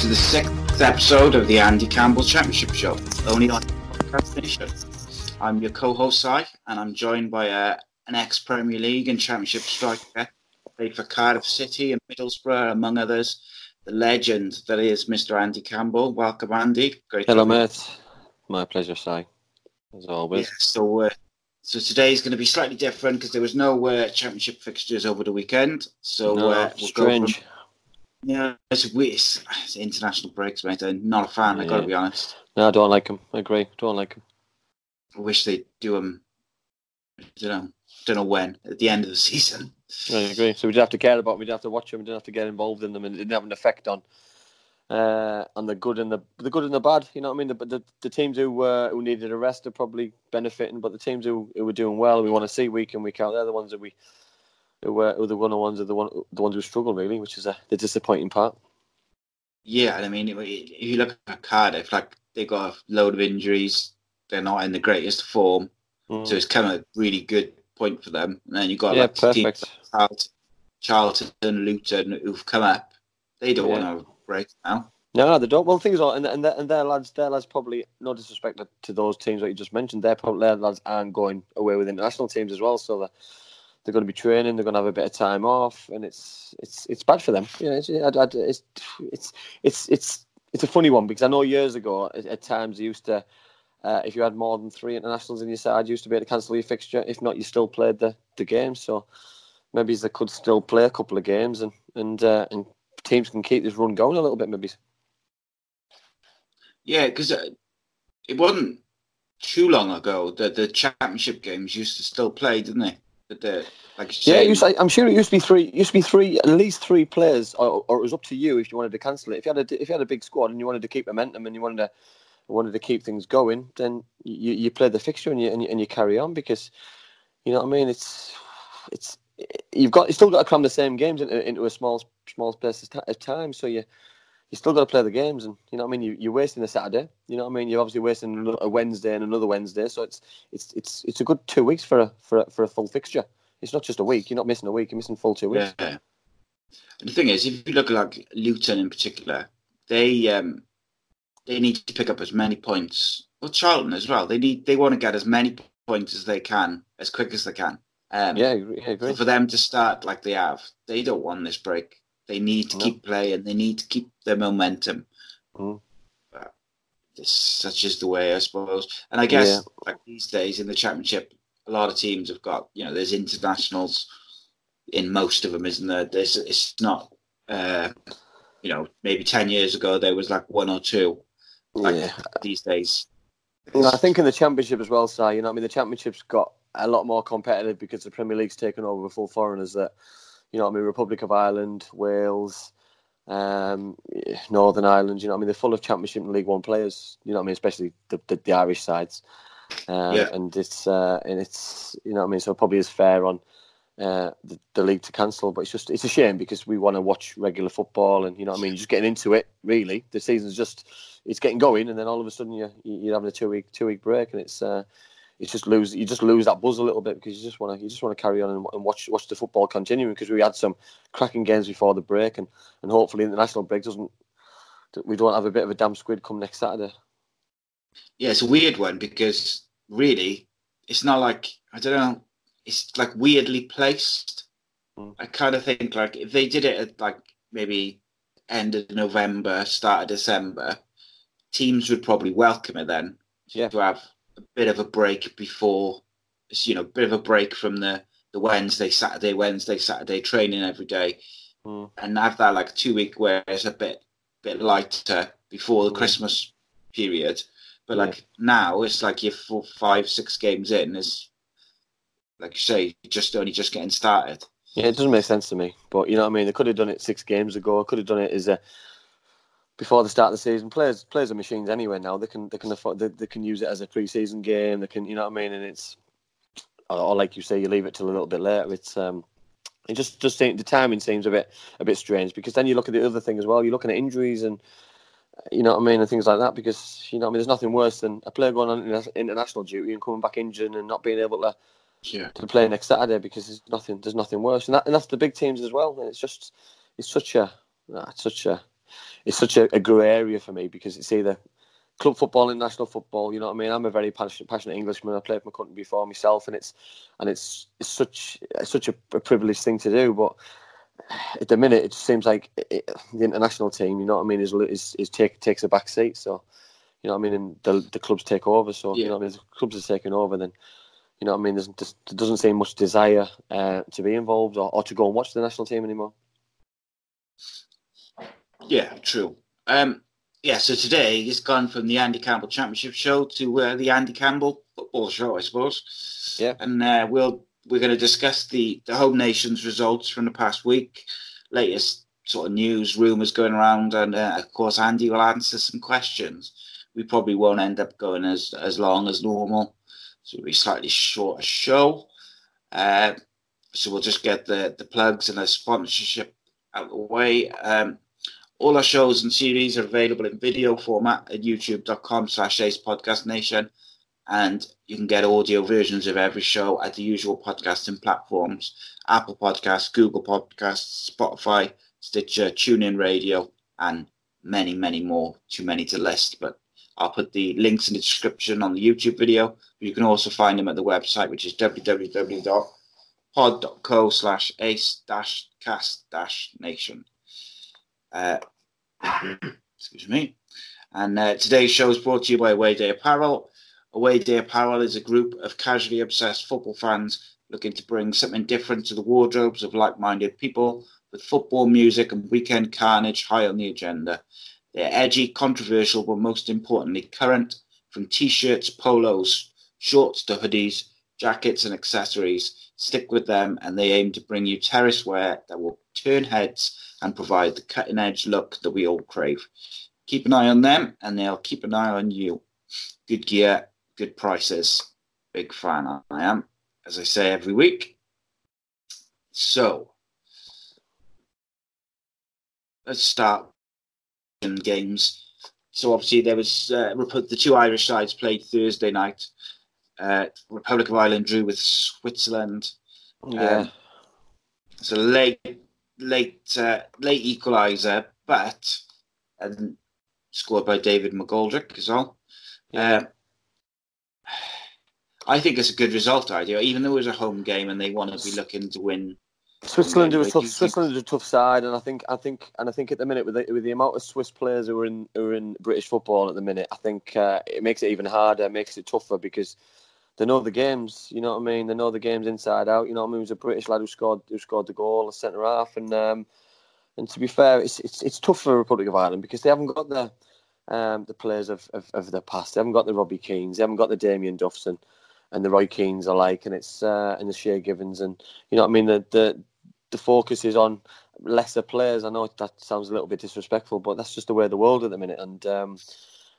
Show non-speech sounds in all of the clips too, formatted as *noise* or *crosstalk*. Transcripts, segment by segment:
to the sixth episode of the Andy Campbell Championship Show, only on Podcast. I'm your co-host, Si, and I'm joined by uh, an ex-Premier League and Championship striker, played for Cardiff City and Middlesbrough, among others, the legend that is Mr. Andy Campbell. Welcome, Andy. Great Hello, mate. My pleasure, Si. As always. Yeah, so, uh, so today's going to be slightly different because there was no uh, Championship fixtures over the weekend. So no, uh, we'll go from- strange. Yeah, it's, it's, it's international breaks, mate. I'm not a fan. I got to Yeah. be honest. No, I don't like them. I agree. Don't like them. I wish they'd do them. I don't know. Don't know when at the end of the *laughs* season. I agree. So we didn't have to care about them. We didn't have to watch them. We didn't have to get involved in them, and it didn't have an effect on uh, on the good and the the good and the bad. You know what I mean? The the, the teams who uh, who needed a rest are probably benefiting, but the teams who, who were doing well, we want to see week in week out. They're the ones that we who were who are the one ones are the one the ones who struggle really, which is uh, the disappointing part. Yeah, and I mean, if you look at Cardiff, like they got a load of injuries. They're not in the greatest form, Mm. so it's kind of a really good point for them. And then you got yeah, like teams perfect. like Charlton, Luton, who've come up. They don't Yeah. want to a break now. No, no, they don't. Well, things are, and and their, and their lads, their lads probably no disrespect to those teams that you just mentioned. Their probably their lads aren't going away with international teams as well, so they're, they're going to be training. They're going to have a bit of time off, and it's it's it's bad for them. You know, it's it's it's it's it's it's a funny one because I know years ago at, at times you used to. Uh, if you had more than three internationals in your side, you used to be able to cancel your fixture. If not, you still played the, the game. So maybe they could still play a couple of games, and and uh, and teams can keep this run going a little bit. Maybe. Yeah, because uh, it wasn't too long ago that the championship games used to still play, didn't they? Like Yeah, it used to, I'm sure it used to be three. Used to be three, at least three players, or, or it was up to you if you wanted to cancel it. If you had a if you had a big squad and you wanted to keep momentum and you wanted to wanted to keep things going, then you, you play the fixture and you, and you and you carry on because you know what I mean. It's it's you've got you still got to cram the same games into, into a small small space of time, so you you still got to play the games, and you know what I mean. You, you're wasting a Saturday. You know what I mean. You're obviously wasting a Wednesday and another Wednesday, so it's it's it's it's a good two weeks for a for a, for a full fixture. It's not just a week. You're not missing a week. You're missing full two weeks. Yeah. And the thing is, if you look at like Luton in particular, they um they need to pick up as many points. Well, Charlton as well. They need they want to get as many points as they can, as quick as they can. Um, Yeah, I agree. I agree. So for them to start like they have, they don't want this break. They need to No. keep playing. They need to keep their momentum. Mm. But this such is the way, I suppose. And I guess Yeah. like these days in the championship, a lot of teams have got you know there's internationals in most of them, isn't there? There's it's not uh, you know, maybe ten years ago there was like one or two. Like Yeah. these days. And I think in the championship as well, Si, you know, I mean, the championship's got a lot more competitive because the Premier League's taken over with full foreigners. That, you know, what I mean, Republic of Ireland, Wales, um, Northern Ireland. You know, what I mean, they're full of Championship and League One players. You know, what I mean, especially the the, the Irish sides. Um, Yeah. And it's uh, and it's you know, what I mean, so it probably is fair on. Uh, the, the league to cancel, but it's just it's a shame because we want to watch regular football, and you know what I mean. You're just getting into it, really. The season's just it's getting going, and then all of a sudden you you're having a two week two week break, and it's uh, it's just lose you just lose that buzz a little bit because you just want to you just want to carry on and, and watch watch the football continuing because we had some cracking games before the break, and and hopefully the national break doesn't we don't have a bit of a damn squid come next Saturday. Yeah, it's a weird one because really, it's not like I don't know. It's like weirdly placed. Mm. I kind of think like if they did it at like maybe end of November, start of December, teams would probably welcome it then. Yeah. To have a bit of a break before, you know, a bit of a break from the the Wednesday, Saturday, Wednesday, Saturday training every day, Mm. and have that like two week where it's a bit bit lighter before the Mm. Christmas period. But Yeah. like now, it's like you're four, five, six games in. Is like you say, just only just getting started. Yeah, it doesn't make sense to me. But you know what I mean. They could have done it six games ago. Could have done it as a before the start of the season. Players players are machines anyway. Now they can they can afford they, they can use it as a pre-season game. They can you know what I mean. And it's or, or like you say, you leave it till a little bit later. It's um. It just just seem, the timing seems a bit a bit strange because then you look at the other thing as well. You're looking at injuries and you know what I mean and things like that because you know I mean there's nothing worse than a player going on international duty and coming back injured and not being able to Yeah. to play next Saturday because there's nothing there's nothing worse and that and that's the big teams as well and it's just it's such a ah, it's such a it's such a, a grey area for me because it's either club football and national football you know what I mean? I'm a very passionate passionate Englishman. I played for my country before myself and it's and it's it's such it's such a, a privileged thing to do but at the minute it just seems like it, the international team you know what I mean is is, is take takes a back seat so you know what I mean? And the, the clubs take over so you know what I mean? If the clubs are taking over then you know what I mean? There's, there's, there doesn't seem much desire uh, to be involved or, or to go and watch the national team anymore. Yeah, true. Um, yeah, so today it's gone from the Andy Campbell Championship Show to uh, the Andy Campbell Football Show, I suppose. Yeah. and uh, we'll we're going to discuss the the home nations results from the past week, latest sort of news, rumours going around, and uh, of course Andy will answer some questions. We probably won't end up going as as long as normal, so it'll be slightly shorter show. Uh, so we'll just get the the plugs and the sponsorship out of the way. Um, all our shows and series are available in video format at youtube.com slash ace podcast nation. And you can get audio versions of every show at the usual podcasting platforms Apple Podcasts, Google Podcasts, Spotify, Stitcher, TuneIn Radio, and many, many more. Too many to list, but I'll put the links in the description on the YouTube video. You can also find them at the website, which is www.pod.co slash ace dash cast dash nation. Uh, *coughs* excuse me. And uh, today's show is brought to you by Away Day Apparel. Away Day Apparel is a group of casually obsessed football fans looking to bring something different to the wardrobes of like-minded people with football music and weekend carnage high on the agenda. They're edgy, controversial, but most importantly, current, from t-shirts, polos, shorts to hoodies, jackets and accessories. Stick with them and they aim to bring you terrace wear that will turn heads and provide the cutting-edge look that we all crave. Keep an eye on them and they'll keep an eye on you. Good gear, good prices. Big fan I am, as I say every week. So, let's start games. So obviously there was uh, the two Irish sides played Thursday night. Uh, Republic of Ireland drew with Switzerland. Yeah. Um, It's a late, late, uh, late equaliser, but and scored by David McGoldrick as well. Yeah. Um, I think it's a good result, idea. Even though it was a home game and they want to be looking to win. Switzerland are a tough. Switzerland is a tough side, and I think, I think, and I think at the minute with the, with the amount of Swiss players who are in who are in British football at the minute, I think uh, it makes it even harder, makes it tougher because they know the games. You know what I mean? They know the games inside out. You know what I mean? It was a British lad who scored who scored the goal, a centre half, and um, and to be fair, it's it's it's tough for the Republic of Ireland because they haven't got the um, the players of, of, of the past. They haven't got the Robbie Keanes. They haven't got the Damien Duffs and, the Roy Keanes alike, and it's uh, and the Shay Givens, and you know what I mean. The the the focus is on lesser players. I know that sounds a little bit disrespectful, but that's just the way of the world at the minute, and um,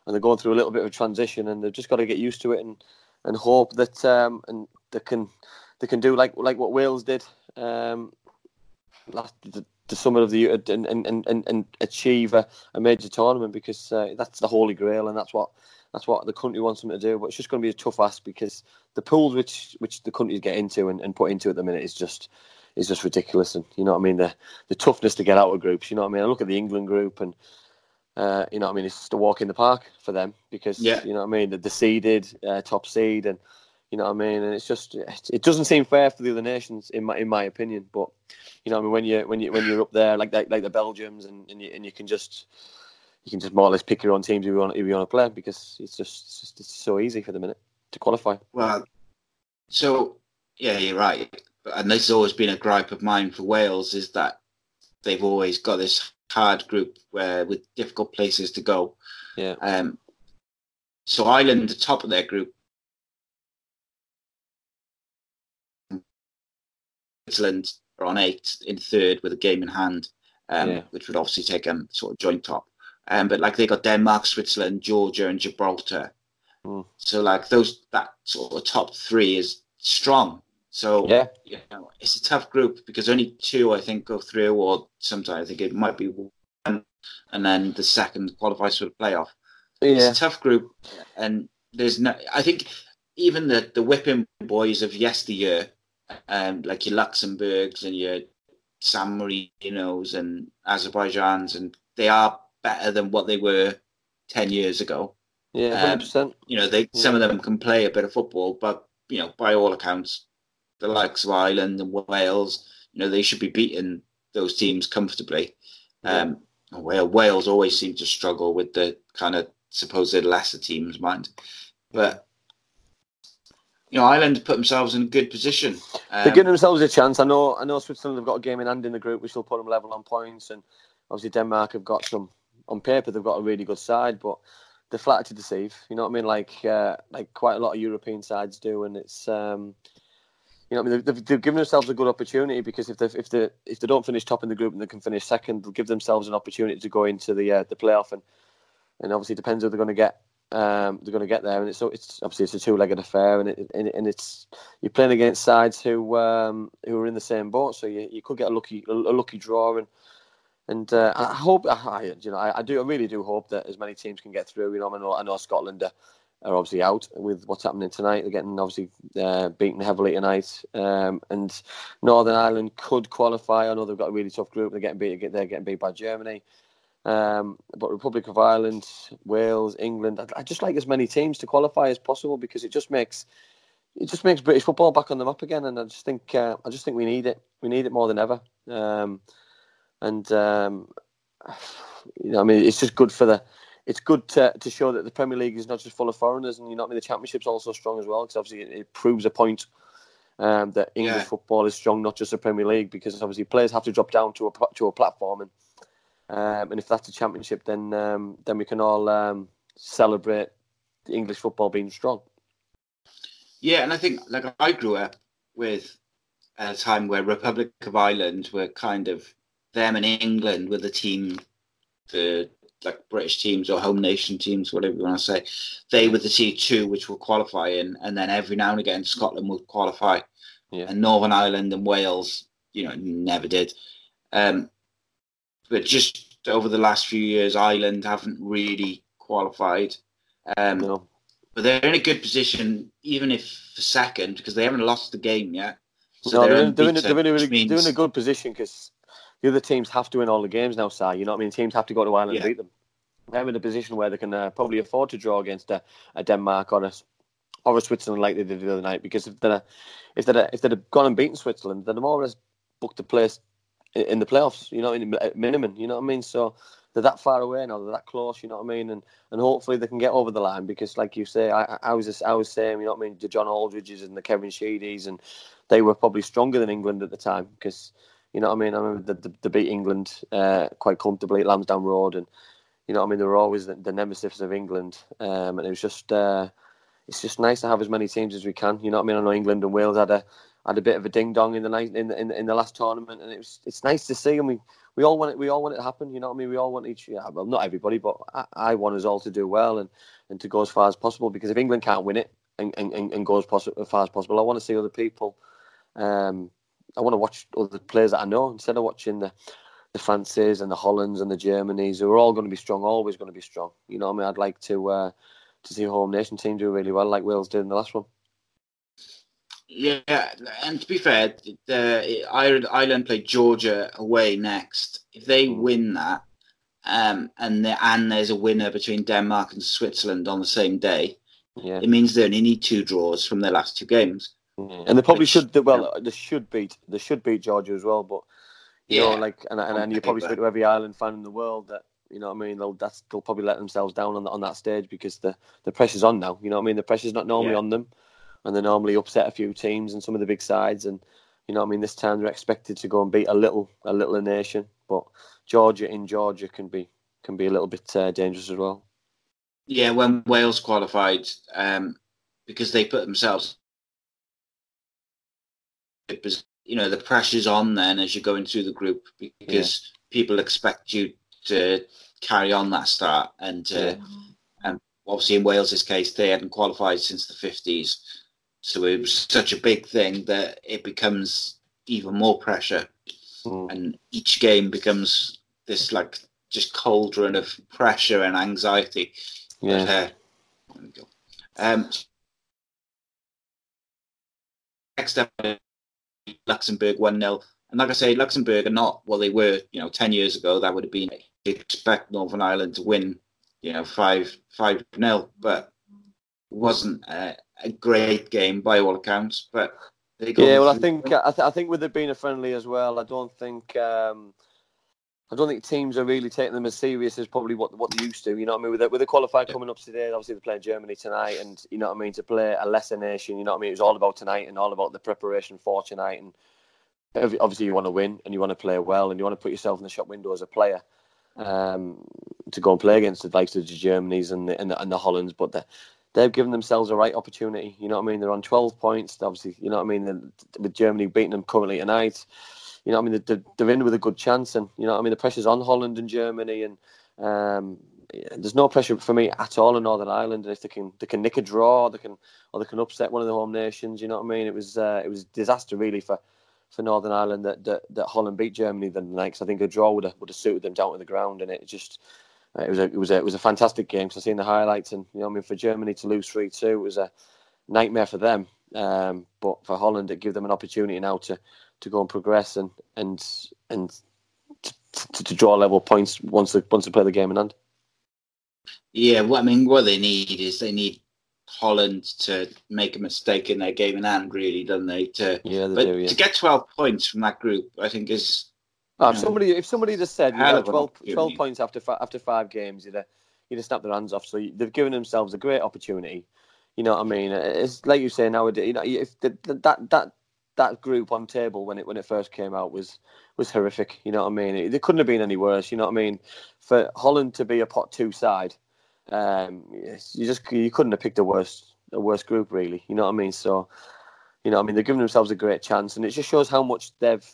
and they're going through a little bit of transition, and they've just got to get used to it and and hope that um, and they can they can do like like what Wales did um, last the, the summer of the year and and, and, and achieve a, a major tournament because uh, that's the holy grail and that's what that's what the country wants them to do. But it's just going to be a tough ask because the pools which which the countries get into and, and put into at the minute is just is just ridiculous. And you know what I mean the the toughness to get out of groups. You know what I mean. I look at the England group and. Uh, you know what I mean? It's just a walk in the park for them because yeah. you know what I mean. The, the seeded, uh, top seed, and you know what I mean? And it's just it doesn't seem fair for the other nations in my in my opinion. But you know, I mean, when you when you when you're up there like like, like the Belgians, and, and you and you can just you can just more or less pick your own teams if you want if you want to play because it's just it's, just, it's so easy for the minute to qualify. Well, so yeah, you're right. And this has always been a gripe of mine for Wales is that they've always got this hard group where with difficult places to go. Yeah. Um. So Ireland, the top of their group, Switzerland are on eight in third with a game in hand, um, Yeah. which would obviously take them sort of joint top. Um, but like they got Denmark, Switzerland, Georgia, and Gibraltar. Mm. So like those that sort of top three is strong. So Yeah. you know, it's a tough group because only two I think go through, or sometimes I think it might be one, and then the second qualifies for the playoff. Yeah. It's a tough group, and there's no. I think even the the whipping boys of yesteryear, um, like your Luxembourgs and your San Marinos and Azerbaijans, and they are better than what they were ten years ago. Yeah. Um, Hundred percent. You know, they some of them can play a bit of football, but you know, by all accounts, the likes of Ireland and Wales, you know, they should be beating those teams comfortably. Um, Wales, Wales always seem to struggle with the kind of supposed lesser teams, mind. But you know, Ireland put themselves in a good position. Um, They're giving themselves a chance. I know. I know Switzerland have got a game in hand in the group, which will put them level on points, and obviously Denmark have got some on paper. They've got a really good side, but they're flat to deceive. You know what I mean? Like uh, like quite a lot of European sides do, and it's um, you know I mean. They've, they've given themselves a good opportunity because if they if they if they don't finish top in the group and they can finish second, they'll give themselves an opportunity to go into the uh, the playoff, and and obviously it depends who they're going to get. Um, they're going to get there, and it's so it's obviously it's a two-legged affair, and it, and, and it's you're playing against sides who um, who are in the same boat, so you, you could get a lucky a lucky draw, and and uh, I hope I you know I, I do I really do hope that as many teams can get through. You know I know I know Scotland are, are obviously out with what's happening tonight. They're getting obviously uh, beaten heavily tonight, um, and Northern Ireland could qualify. I know they've got a really tough group. They're getting beat. They're getting beat by Germany. Um, but Republic of Ireland, Wales, England, I'd, I'd just like as many teams to qualify as possible because it just makes it just makes British football back on the map again, and I just think uh, I just think we need it. We need it more than ever. Um, and um, *sighs* you know, I mean, it's just good for the. It's good to, to show that the Premier League is not just full of foreigners, and you know, I mean, the Championship's also strong as well because obviously it, it proves a point um, that English Yeah. football is strong, not just the Premier League, because obviously players have to drop down to a to a platform, and um, and if that's a championship, then um, then we can all um, celebrate the English football being strong. Yeah, and I think like I grew up with a time where Republic of Ireland were kind of them and England were the team, the like British teams or home nation teams, whatever you want to say. They were the T two which were qualifying, and then every now and again Scotland would qualify, Yeah. and Northern Ireland and Wales, you know, never did. Um, but just over the last few years, Ireland haven't really qualified. Um, know, but they're in a good position, even if for second, because they haven't lost the game yet. So no, they're, they're, in, they're, in, unbeaten, they're, in a, really- means, they're in a good position because the other teams have to win all the games now, Si. You know what I mean? Teams have to go to Ireland Yeah. and beat them. They're in a position where they can uh, probably afford to draw against a, a Denmark or a, or a Switzerland like they did the other night. Because if they're if they'd if they'd have gone and beaten Switzerland, then they'd more or less booked a place in, in the playoffs. You know, in at minimum. You know what I mean? So they're that far away now. They're that close. You know what I mean? And and hopefully they can get over the line because, like you say, I, I was I was saying, you know what I mean? The John Aldridges and the Kevin Sheedys and they were probably stronger than England at the time because You know what I mean? I remember the they beat England uh, quite comfortably at Lansdowne Road, and you know what I mean. They were always the, the nemesis of England, um, and it was just uh, it's just nice to have as many teams as we can. You know what I mean? I know England and Wales had a had a bit of a ding dong in the night in, in in the last tournament, and it was it's nice to see. And we we all want it. We all want it to happen. You know what I mean? We all want each. Yeah, well, not everybody, but I, I want us all to do well and and to go as far as possible. Because if England can't win it and and, and go as, poss- as far as possible, I want to see other people. Um, I want to watch other players that I know instead of watching the the Frances and the Hollands and the Germanys who are all going to be strong, always going to be strong. You know what I mean? I'd like to uh, to see a home nation team do really well, like Wales did in the last one. Yeah, and to be fair, the Ireland, Ireland play Georgia away next. If they mm. win that, um, and the, and there's a winner between Denmark and Switzerland on the same day, yeah. it means they only need two draws from their last two games. Yeah. And they probably which, should. Well, they should beat. They should beat Georgia as well. But you yeah, know, like, and and, and you probably speak to every island fan in the world that you know what I mean? They'll that's they'll probably let themselves down on the, on that stage because the the pressure's on now. You know what I mean? The pressure's not normally yeah. on them, and they normally upset a few teams and some of the big sides. And you know what I mean? This time they're expected to go and beat a little a little nation, but Georgia in Georgia can be can be a little bit uh, dangerous as well. Yeah, when Wales qualified, um, because they put themselves, you know the pressure's on then as you're going through the group because yeah. people expect you to carry on that start. And uh, and obviously in Wales's case, they hadn't qualified since the fifties, so it was such a big thing that it becomes even more pressure, mm. and each game becomes this like just cauldron of pressure and anxiety. Yeah. But, uh, um, next up, Luxembourg 1 0. And like I say, Luxembourg are not what they were, you know, 10 years ago. That would have been expect Northern Ireland to win, you know, five five nil, but it wasn't a, a, great game by all accounts. But yeah, well, I think I, th- I, think with it being a friendly as well, I don't think um, I don't think teams are really taking them as serious as probably what what they used to. You know what I mean? With the, with the qualifier coming up today, obviously they're playing Germany tonight, and you know what I mean to play a lesser nation. You know what I mean? It was all about tonight and all about the preparation for tonight and obviously you want to win and you want to play well and you want to put yourself in the shop window as a player um, to go and play against the likes of the Germanys and the, and the, and the Hollands, but they've given themselves a right opportunity. You know what I mean? They're on 12 points. Obviously, you know what I mean? With Germany beating them currently tonight, you know I mean? They're, they're in with a good chance, and you know I mean? The pressure's on Holland and Germany, and um, there's no pressure for me at all in Northern Ireland. And if they can, they can nick a draw, they can, or they can upset one of the home nations. You know what I mean? It was, uh, it was disaster really for for Northern Ireland that, that, that Holland beat Germany the night because I think a draw would have, would have suited them down to the ground and it just uh, it was a it was a it was a fantastic game. So I've seen the highlights and you know I mean for Germany to lose three two was a nightmare for them. Um, but for Holland, it gave them an opportunity now to, to go and progress and and and to, to, draw level points once they once they play the game in hand. Yeah, well, I mean, what they need is they need Holland to make a mistake in their game in hand, really, don't they? To yeah, they but do, yeah. to get twelve points from that group, I think is. Oh, if know, somebody if somebody just said you know, 12, 12 points after after five games, you'd have, you'd have snapped their hands off. So they've given themselves a great opportunity. You know what I mean? It's like you say nowadays. You know, if the, the, that that that group on table when it when it first came out was was horrific. You know what I mean? It, it couldn't have been any worse. You know what I mean? For Holland to be a pot two side um, you just you couldn't have picked a worse a worse group really. You know what I mean? So, you know, I mean they're giving themselves a great chance, and it just shows how much they've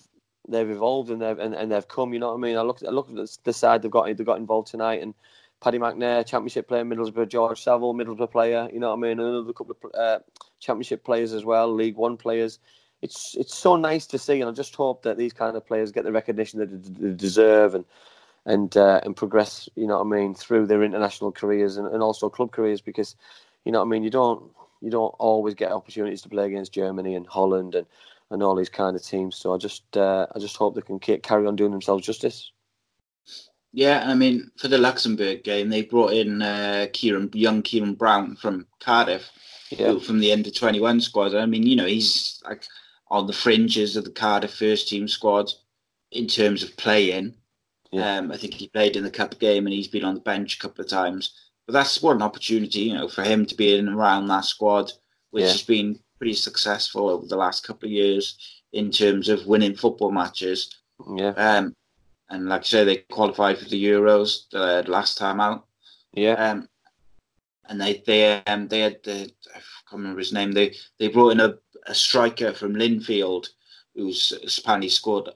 they've evolved and they've and, and they've come. You know what I mean? I look I look at the side they've got they got involved tonight, and Paddy McNair, Championship player, Middlesbrough, George Saville, Middlesbrough player. You know what I mean? Another couple of uh, Championship players as well, League One players. It's it's so nice to see, and I just hope that these kind of players get the recognition that they deserve, and and uh, and progress. You know what I mean through their international careers and, and also club careers because you know what I mean you don't you don't always get opportunities to play against Germany and Holland and, and all these kind of teams. So I just uh, I just hope they can carry on doing themselves justice. Yeah, I mean for the Luxembourg game they brought in uh, Ciaron young Ciaron Brown from Cardiff, yeah. from the under twenty one squad. I mean you know he's like on the fringes of the Cardiff first team squad in terms of playing. Yeah. Um, I think he played in the cup game and he's been on the bench a couple of times. But that's what an opportunity, you know, for him to be in and around that squad, which yeah. has been pretty successful over the last couple of years in terms of winning football matches. Yeah. Um, and like I say, they qualified for the Euros uh, last time out. Yeah. Um, and they they um they had the I can't remember his name. They they brought in a, a striker from Linfield who's apparently scored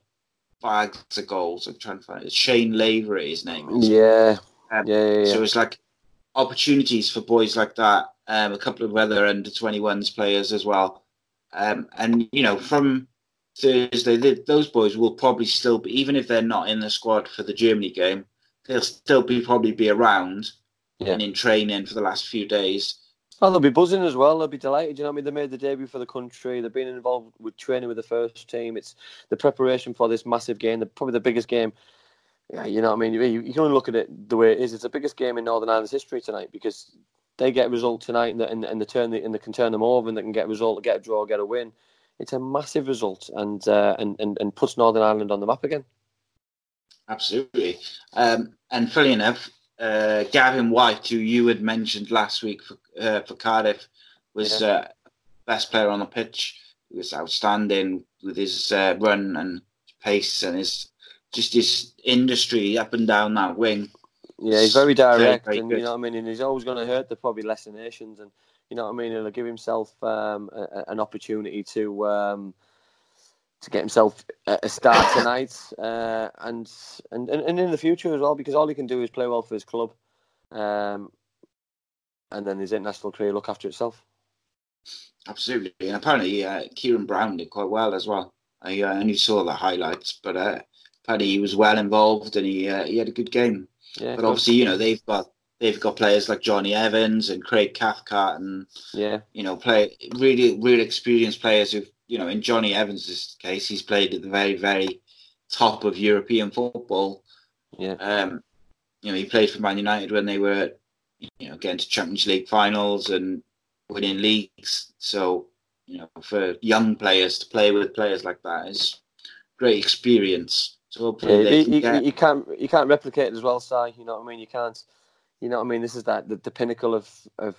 bags of goals. I'm trying to find it. Shane Lavery, his name is. Yeah. Um, Yeah, yeah, yeah. So it's like opportunities for boys like that. Um, a couple of other under 21s players as well. Um, and you know, from Thursday, th those boys will probably still be, even if they're not in the squad for the Germany game, they'll still be probably be around Yeah. and in training for the last few days. Oh, they'll be buzzing as well. They'll be delighted. You know what I mean? They made the debut for the country. They've been involved with training with the first team. It's the preparation for this massive game, the, probably the biggest game. Yeah, you know what I mean? You, you can only look at it the way it is. It's the biggest game in Northern Ireland's history tonight because they get a result tonight and, and, and they turn the, and they can turn them over and they can get a result, get a draw, get a win. It's a massive result and uh, and, and and puts Northern Ireland on the map again. Absolutely. Um, and funny enough, uh, Gavin Whyte, who you had mentioned last week for uh, for Cardiff, was uh, best player on the pitch. He was outstanding with his uh, run and pace and his just his industry up and down that wing. Yeah, he's very Very, direct, very and good. you know what I mean. And he's always going to hurt the probably lesser nations, and you know what I mean. He'll give himself um, a- an opportunity to um, to get himself a, start tonight, uh, and, and and in the future as well, because all he can do is play well for his club, um, and then his international career look after itself. Absolutely, and apparently uh, Ciaron Brown did quite well as well. I uh, only saw the highlights, but uh, apparently he was well involved and he uh, he had a good game. Yeah, But obviously, you know they've got they've got players like Jonny Evans and Craig Cathcart and yeah, you know, play really, really experienced players who, you know, in Jonny Evans' case, he's played at the very, very top of European football. yeah, Um, you know, he played for Man United when they were, you know, getting to Champions League finals and winning leagues. So, you know, for young players to play with players like that is great experience. So hopefully yeah. they You, can you, get, you can't you can't replicate it as well, Si. You know what I mean? You can't. You know what I mean? This is that the, the pinnacle of, of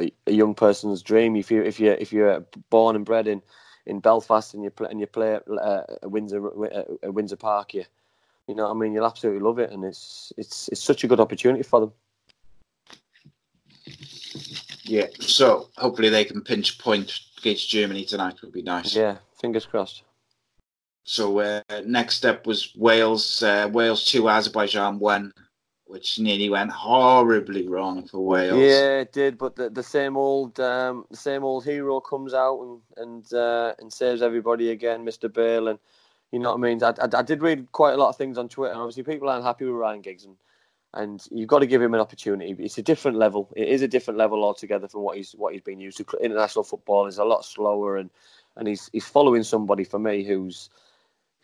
a, a young person's dream. If you if you if you're born and bred in, in Belfast and you play and you play at uh, Windsor at Windsor Park, you you know what I mean. You'll absolutely love it, and it's it's it's such a good opportunity for them. yeah. So hopefully they can pinch a point against Germany tonight would be nice. Yeah, fingers crossed. So uh, next step was Wales. Uh, Wales two, Azerbaijan one, which nearly went horribly wrong for Wales. Yeah, it did, but the, the same old um, same old hero comes out and and uh, and saves everybody again, Mr. Bale, and you know what I mean. I, I, I did read quite a lot of things on Twitter. Obviously, people aren't happy with Ryan Giggs, and and you've got to give him an opportunity. It's a different level. It is a different level altogether from what he's what he's been used to. International football is a lot slower, and and he's he's following somebody for me who's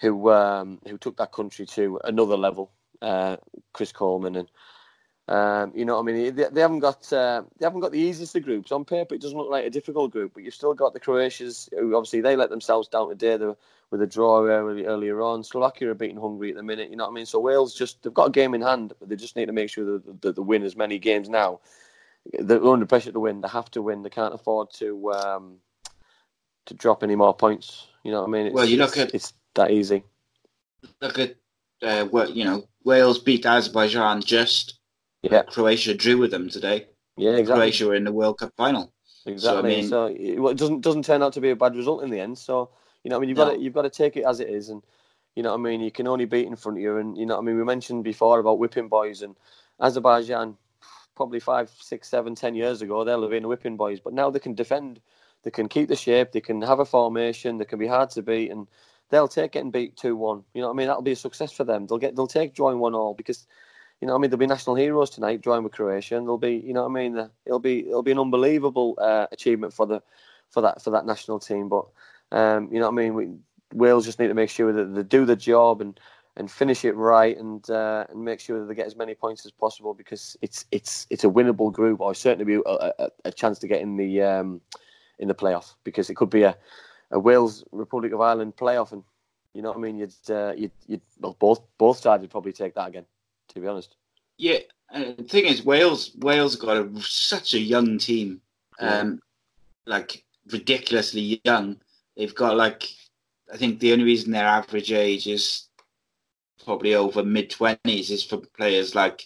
who um, who took that country to another level, uh, Chris Coleman, and um, you know what I mean. They, they haven't got uh, they haven't got the easiest of groups on paper. It doesn't look like a difficult group, but you've still got the Croatians who obviously they let themselves down today the, with a draw early, earlier on. Slovakia are beating Hungary at the minute. You know what I mean. So Wales just they've got a game in hand, but they just need to make sure that, that they win as many games now. They're under pressure to win. They have to win. They can't afford to um, to drop any more points. You know what I mean? It's, Well, you look at- it's that easy. Look at uh, you know. Wales beat Azerbaijan just. Yeah, Croatia drew with them today. yeah, exactly. Croatia were in the World Cup final. Exactly. mean- So, it, doesn't doesn't turn out to be a bad result in the end. So you know, I mean, you've No. got to, you've got to take it as it is, and you know, what I mean, you can only beat in front of you, and you know, what I mean, we mentioned before about whipping boys and Azerbaijan, probably five, six, seven, ten years ago, they'll have been whipping boys, but now they can defend, they can keep the shape, they can have a formation, they can be hard to beat, and they'll take getting beat two one. You know, what I mean, that'll be a success for them. They'll get they'll take drawing one all because. You know, I mean, there'll be national heroes tonight, drawing with Croatia, and there'll be, you know, what I mean, uh, it'll be, it'll be an unbelievable uh, achievement for the, for that, for that national team. But, um, you know, what I mean, we, Wales just need to make sure that they do the job and, and finish it right, and uh, and make sure that they get as many points as possible because it's it's it's a winnable group, or certainly be a, a, a chance to get in the um, in the playoff because it could be a, a Wales Republic of Ireland playoff, and you know what I mean. You'd uh, you'd, you'd well both both sides would probably take that again, to be honest. Yeah, and the thing is, Wales Wales got a, such a young team, um, like ridiculously young. They've got like, I think the only reason their average age is probably over mid twenties is for players like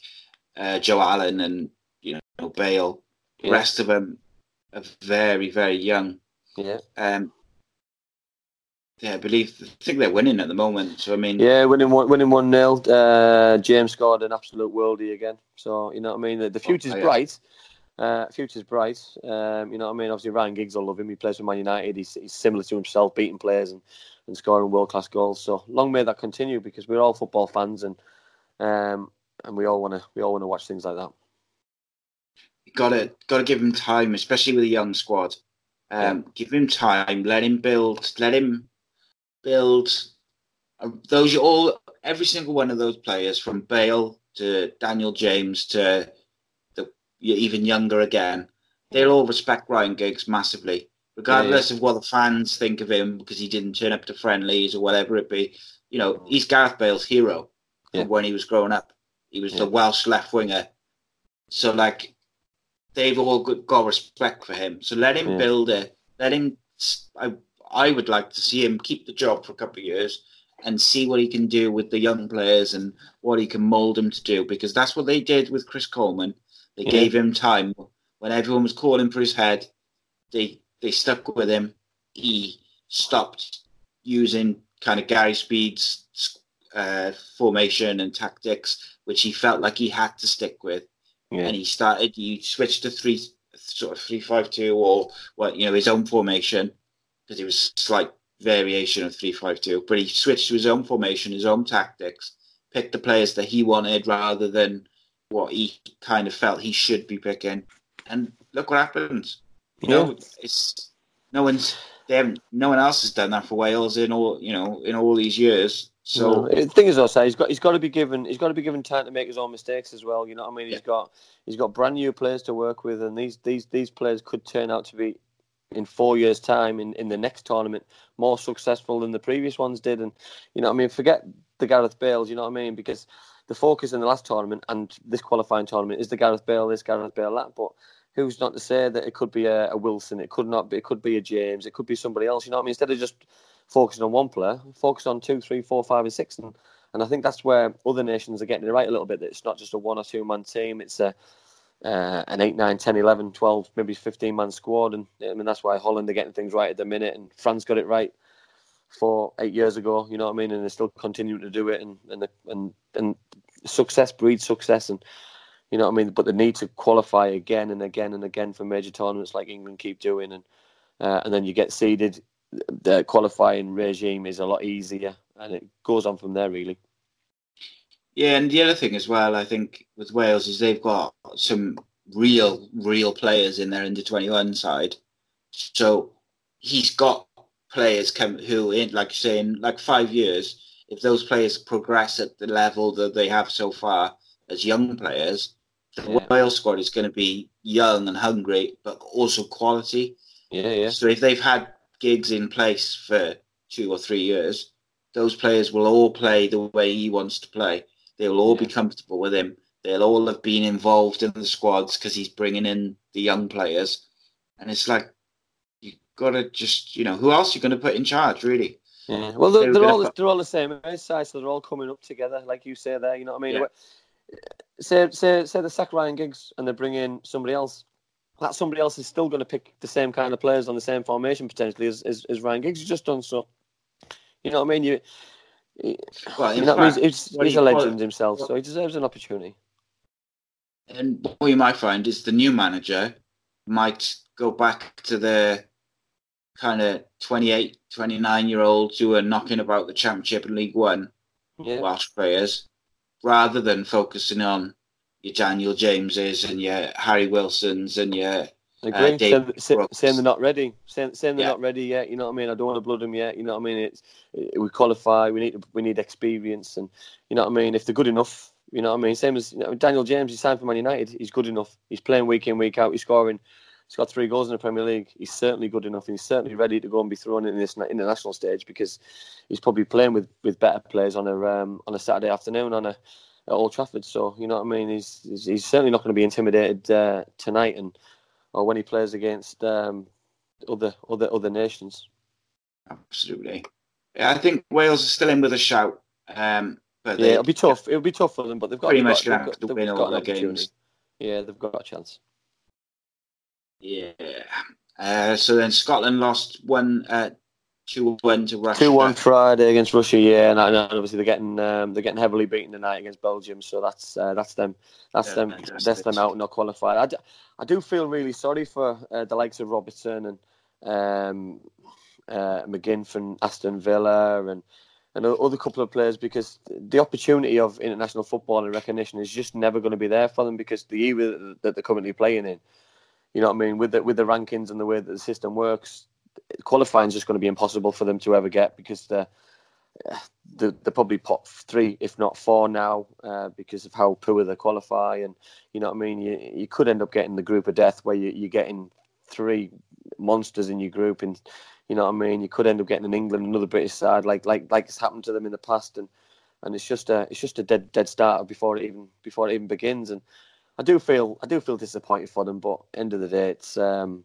uh, Joe Allen and you know Bale. The rest of them are very very young. Yeah. Um, yeah, I believe I think they're winning at the moment. So I mean, Yeah, winning one, winning one 0 uh, James scored an absolute worldie again. So you know what I mean. The, the future's Oh, yeah. bright. Uh, future's bright. Um, you know what I mean. Obviously, Ryan Giggs will love him. He plays for Man United. He's, he's similar to himself, beating players and, and scoring world class goals. So long may that continue because we're all football fans and um, and we all want to we all want to watch things like that. gotta gotta give him time, especially with a young squad. Um, Give him time. Let him build. Let him build. Uh, those are all every single one of those players, from Bale to Daniel James to the even younger again. They'll all respect Ryan Giggs massively, regardless of what the fans think of him because he didn't turn up to friendlies or whatever it be. You know, he's Gareth Bale's hero Yeah. from when he was growing up. He was the Welsh left winger. So like they've all got, got respect for him. So let him Yeah. build it. Let him. I I would like to see him keep the job for a couple of years and see what he can do with the young players and what he can mould them to do because that's what they did with Chris Coleman. They Yeah. gave him time when everyone was calling for his head. They they stuck with him. He stopped using kind of Gary Speed's uh, formation and tactics, which he felt like he had to stick with Yeah, and he started he switched to three sort of three five two or what you know his own formation because it was slight variation of three five two but he switched to his own formation his own tactics picked the players that he wanted rather than what he kind of felt he should be picking and look what happens you know it's no one's they haven't no one else has done that for Wales in all you know in all these years so No, the thing is, also he's got he's got to be given he's got to be given time to make his own mistakes as well. You know what I mean? He's Yeah. got he's got brand new players to work with, and these these these players could turn out to be in four years' time in, in the next tournament more successful than the previous ones did. And you know, I mean, forget the Gareth Bales. You know what I mean? Because the focus in the last tournament and this qualifying tournament is the Gareth Bale, this Gareth Bale, that. But who's not to say that it could be a, a Wilson? It could not be. It could be a James. It could be somebody else. You know what I mean? Instead of just focusing on one player, focus on two, three, four, five, and six. And, and I think that's where other nations are getting it right a little bit. That it's not just a one or two man team. It's a uh, an 8, 9, 10, 11, 12, maybe 15 man squad. And I mean, that's why Holland are getting things right at the minute. And France got it right four, eight years ago, you know what I mean? And they're still continuing to do it. And, and, and, and success breeds success. And, you know what I mean? But the need to qualify again and again and again for major tournaments like England keep doing. And, uh, and then you get seeded. The qualifying regime is a lot easier. And it goes on from there, really. Yeah, and the other thing as well, I think with Wales is they've got some real, real players in their under twenty one side. So he's got players come who, in like you say, in like five years, if those players progress at the level that they have so far as young players, the Yeah. Wales squad is going to be young and hungry, but also quality. Yeah, yeah. So if they've had Giggs in place for two or three years, those players will all play the way he wants to play. They will all be comfortable with him. They'll all have been involved in the squads because he's bringing in the young players. And it's like, you got to just, you know, who else are you going to put in charge, really? Yeah. Well, They they're, they're all put- they're all the same age size, so they're all coming up together, like you say there. You know what I mean? Yeah. Say say say the sack Ryan Giggs and they bring in somebody else. That somebody else is still going to pick the same kind of players on the same formation potentially as, as, as Ryan Giggs has just done. So, you know what I mean? You Well, in know what I mean? fact, He's, he's a it? legend himself, so he deserves an opportunity. And what you might find is the new manager might go back to the kind of 28, 29 year olds who are knocking about the Championship and League One. Yeah, Welsh players rather than focusing on your Daniel Jameses and your Harry Wilsons and your I uh, agree. Saying, saying they're not ready. Saying, saying they're Yeah. not ready yet. You know what I mean? I don't want to blood them yet. You know what I mean? It's we qualify. We need we need experience, and you know what I mean. If they're good enough, you know what I mean. Same as you know, Daniel James. He's signed for Man United. He's good enough. He's playing week in week out. He's scoring. He's got three goals in the Premier League. He's certainly good enough. And he's certainly ready to go and be thrown in this na- international stage because he's probably playing with, with better players on a um, on a Saturday afternoon on a at Old Trafford. So you know what I mean. He's he's, he's certainly not going to be intimidated uh, tonight and or when he plays against um, other other other nations. absolutely. Yeah, I think Wales is still in with a shout. Um, But Yeah, it'll be tough. It'll be tough for them, but they've got Pretty much got, got, to win got all their games. Yeah, they've got a chance. Yeah. Uh, so then Scotland lost one, uh, two one to Russia. Two one Friday against Russia, yeah, and, and obviously they're getting um, they're getting heavily beaten tonight against Belgium, so that's uh, that's them that's Yeah, them that's them out not qualified. I, d- I do feel really sorry for uh, the likes of Robertson and um, uh, McGinn from Aston Villa and and other couple of players because the opportunity of international football and recognition is just never going to be there for them because the era that- that they're currently playing in, you know what I mean, with the with the rankings and the way that the system works, qualifying is just going to be impossible for them to ever get because they're they're, they're probably pot three, if not four now, uh, because of how poor they qualify. And you know what I mean. You you could end up getting the group of death where you, you're getting three monsters in your group, and you know what I mean. You could end up getting an England, another British side, like like like it's happened to them in the past, and and it's just a it's just a dead dead starter before it even before it even begins. And I do feel I do feel disappointed for them, but end of the day, it's um,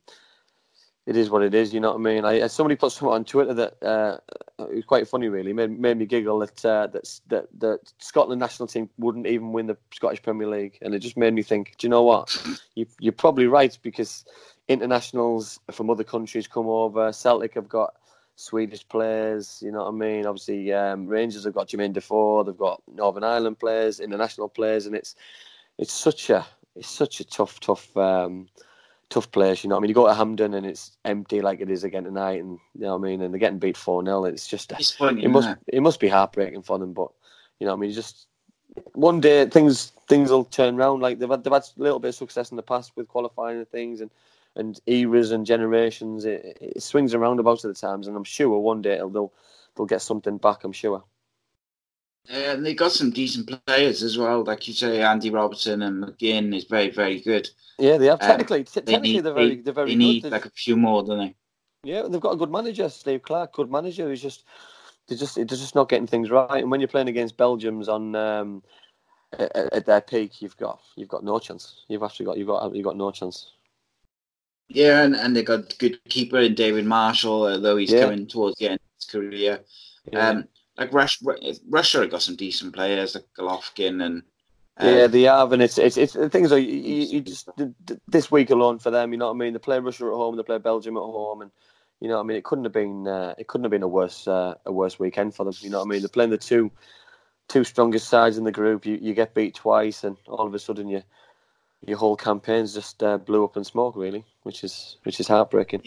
it is what it is. You know what I mean? I, somebody put something on Twitter that uh, it was quite funny. Really made made me giggle that uh, that that the Scotland national team wouldn't even win the Scottish Premier League, and it just made me think. Do you know what? *laughs* You, you're probably right because internationals from other countries come over. Celtic have got Swedish players. You know what I mean? Obviously, um, Rangers have got Jermaine Defoe. They've got Northern Ireland players, international players, and it's it's such a it's such a tough tough. Um, tough place. You know, I mean, you go to Hampden and it's empty like it is again tonight, and you know what I mean, and they're getting beat four 0 It's just Disappointing, it must it must be heartbreaking for them. But you know, I mean, just one day things things will turn around. Like they've had they've had a little bit of success in the past with qualifying and things, and and eras and generations. It, it swings around about at the times, and I'm sure one day it'll, they'll they'll get something back. I'm sure. And they got some decent players as well, like you say, Andy Robertson and McGinn is very, very good. Yeah, they have Um, technically. t- They technically, need, they're very they, they're very they good. need They've- like a few more, don't they? Yeah, they've got a good manager, Steve Clarke, good manager. Who's just they're just they're just not getting things right. And when you're playing against Belgium's on um, at, at their peak, you've got you've got no chance. You've actually got you've got you've got no chance. Yeah, and, and they got good keeper in David Marshall, although he's Yeah. coming towards the end of his career. Yeah, Um, like Russia, Russia have got some decent players like Golovin and uh, yeah they have, and it's it's it's the things are you, you, you just th- th- this week alone for them. You know what I mean? They play Russia at home, they play Belgium at home, and you know what I mean. It couldn't have been uh, it couldn't have been a worse uh, a worse weekend for them. You know what I mean? They're playing the two two strongest sides in the group. You you get beat twice, and all of a sudden you. Your whole campaign's just uh, blew up in smoke, really, which is which is heartbreaking.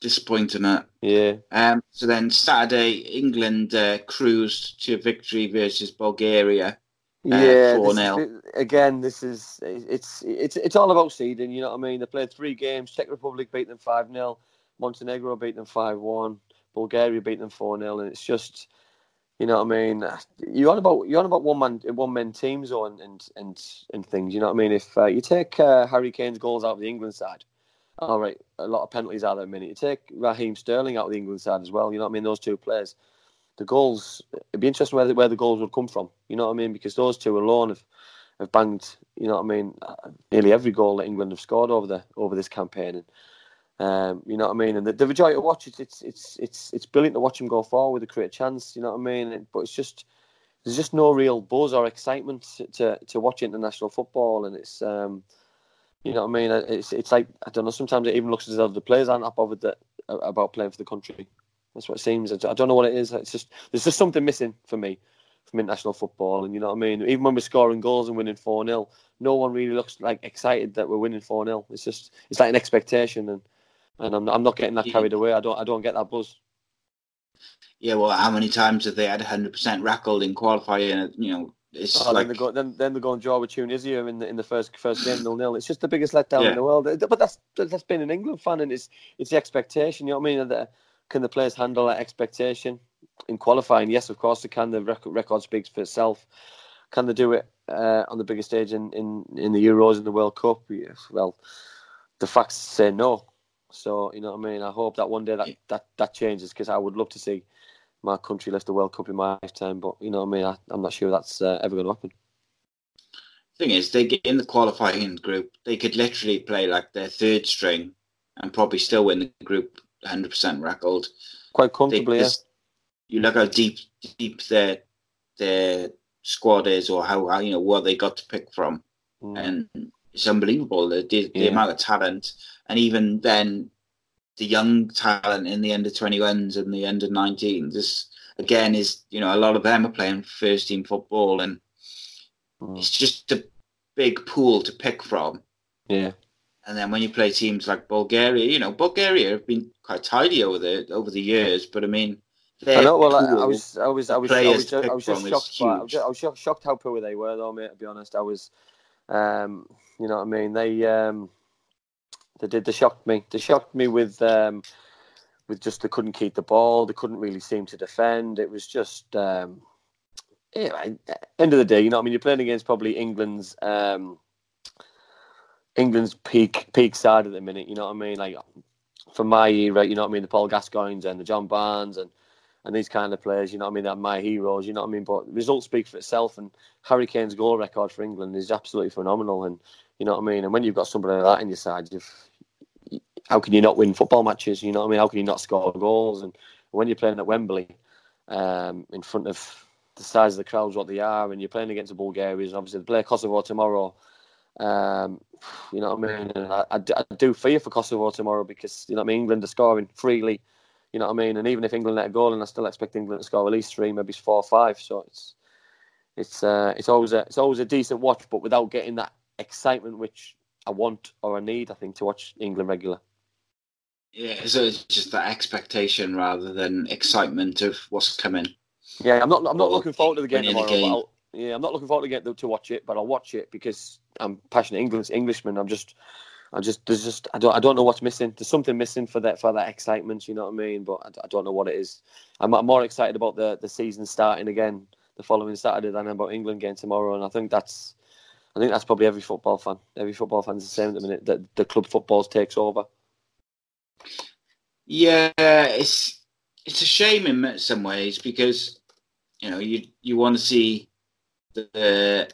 Disappointing. That. Yeah, Um, so then Saturday, England uh, cruised to victory versus Bulgaria. Uh, yeah. 4-0. this is- again, this is it's it's it's all about seeding. You know what I mean? They played three games. Czech Republic beat them five 0 Montenegro beat them five one. Bulgaria beat them four 0 and it's just. You know what I mean? You're on about you're on about one man one man teams and and and, and things. You know what I mean? If uh, you take uh, Harry Kane's goals out of the England side, all right, a lot of penalties out there. Minute you take Raheem Sterling out of the England side as well. You know what I mean? Those two players, the goals. It'd be interesting where the, where the goals would come from. You know what I mean? Because those two alone have have banged. You know what I mean? Nearly every goal that England have scored over the over this campaign. And, um, you know what I mean? And the, the joy to watch it, it's it's it's it's brilliant to watch them go forward. They create a chance. You know what I mean? But it's just there's just no real buzz or excitement to to, to watch international football, and it's um, you know what I mean? Uh, it's it's like I don't know. Sometimes it even looks as though the players aren't that bothered that, about playing for the country. That's what it seems. I don't know what it is. It's just there's just something missing for me from international football. And you know what I mean? Even when we're scoring goals and winning 4 0, no one really looks like excited that we're winning 4 0. It's just, it's like an expectation. And, and I'm, I'm not getting that carried away. I don't, I don't get that buzz. Yeah, well, how many times have they had hundred percent record in qualifying? You know, it's Oh, like then, they go, then, then they go and draw with Tunisia in the in the first first game nil nil. It's just the biggest letdown Yeah. in the world. But that's that's been an England fan, and it's it's the expectation. You know what I mean? That, can the players handle that expectation in qualifying? Yes, of course they can. The record, record speaks for itself. Can they do it uh, on the biggest stage in, in, in the Euros and the World Cup? Yes. Well, the facts say no. So you know what I mean. I hope that one day that that, that changes because I would love to see my country lift the World Cup in my lifetime. But you know what I mean. I, I'm not sure that's uh, ever going to happen. thing is, they get in the qualifying group. They could literally play like their third string and probably still win the group hundred percent record. Quite They, comfortably, yeah. You look how deep deep their their squad is or how, how you know what they got to pick from, mm. and it's unbelievable the the, yeah. the, amount of talent, and even then, the young talent in the under twenty ones and the under nineteen. This again is you know a lot of them are playing first team football, and mm. it's just a big pool to pick from. Yeah. And then when you play teams like Bulgaria, you know Bulgaria have been quite tidy over the over the years, but I mean I know. Well, I, I, was, I was, I was, I was, I was just shocked. By, I, was just, I was just shocked how poor they were, though, mate. To be honest, I was, um, you know what I mean. They, um, they did. They shocked me. They shocked me with, um, with just they couldn't keep the ball. They couldn't really seem to defend. It was just, um, yeah. End of the day, you know what I mean. You're playing against probably England's, um, England's peak peak side at the minute. You know what I mean? Like from my era, you know what I mean. The Paul Gascoignes and the John Barnes and and these kind of players, you know what I mean, they're my heroes, you know what I mean? But results speak for itself, and Harry Kane's goal record for England is absolutely phenomenal, and you know what I mean? And when you've got somebody like that in your side, you've, how can you not win football matches? You know what I mean? How can you not score goals? And when you're playing at Wembley, um, in front of the size of the crowds, what they are, and you're playing against the Bulgarians, obviously they play Kosovo tomorrow. Um, you know what I mean? And I, I, I do fear for Kosovo tomorrow because you know what I mean. England are scoring freely you know what I mean? And even if England let a goal, and I still expect England to score at least three, maybe four or five. So it's it's uh, it's always a it's always a decent watch, but without getting that excitement which I want or I need, I think, to watch England regular. Yeah, so it's just that expectation rather than excitement of what's coming. Yeah, I'm not I'm not looking forward to the game tomorrow. The game. yeah, I'm not looking forward to get to watch it, but I'll watch it because I'm passionate English Englishman. I'm just I just there's just I don't I don't know what's missing. There's something missing for that for that excitement. You know what I mean? But I, I don't know what it is. I'm, I'm, more excited about the the season starting again the following Saturday than about England game tomorrow. And I think that's I think that's probably every football fan. Every football fan's the same at the minute. That the club football takes over. Yeah, it's it's a shame in some ways because you know you you want to see the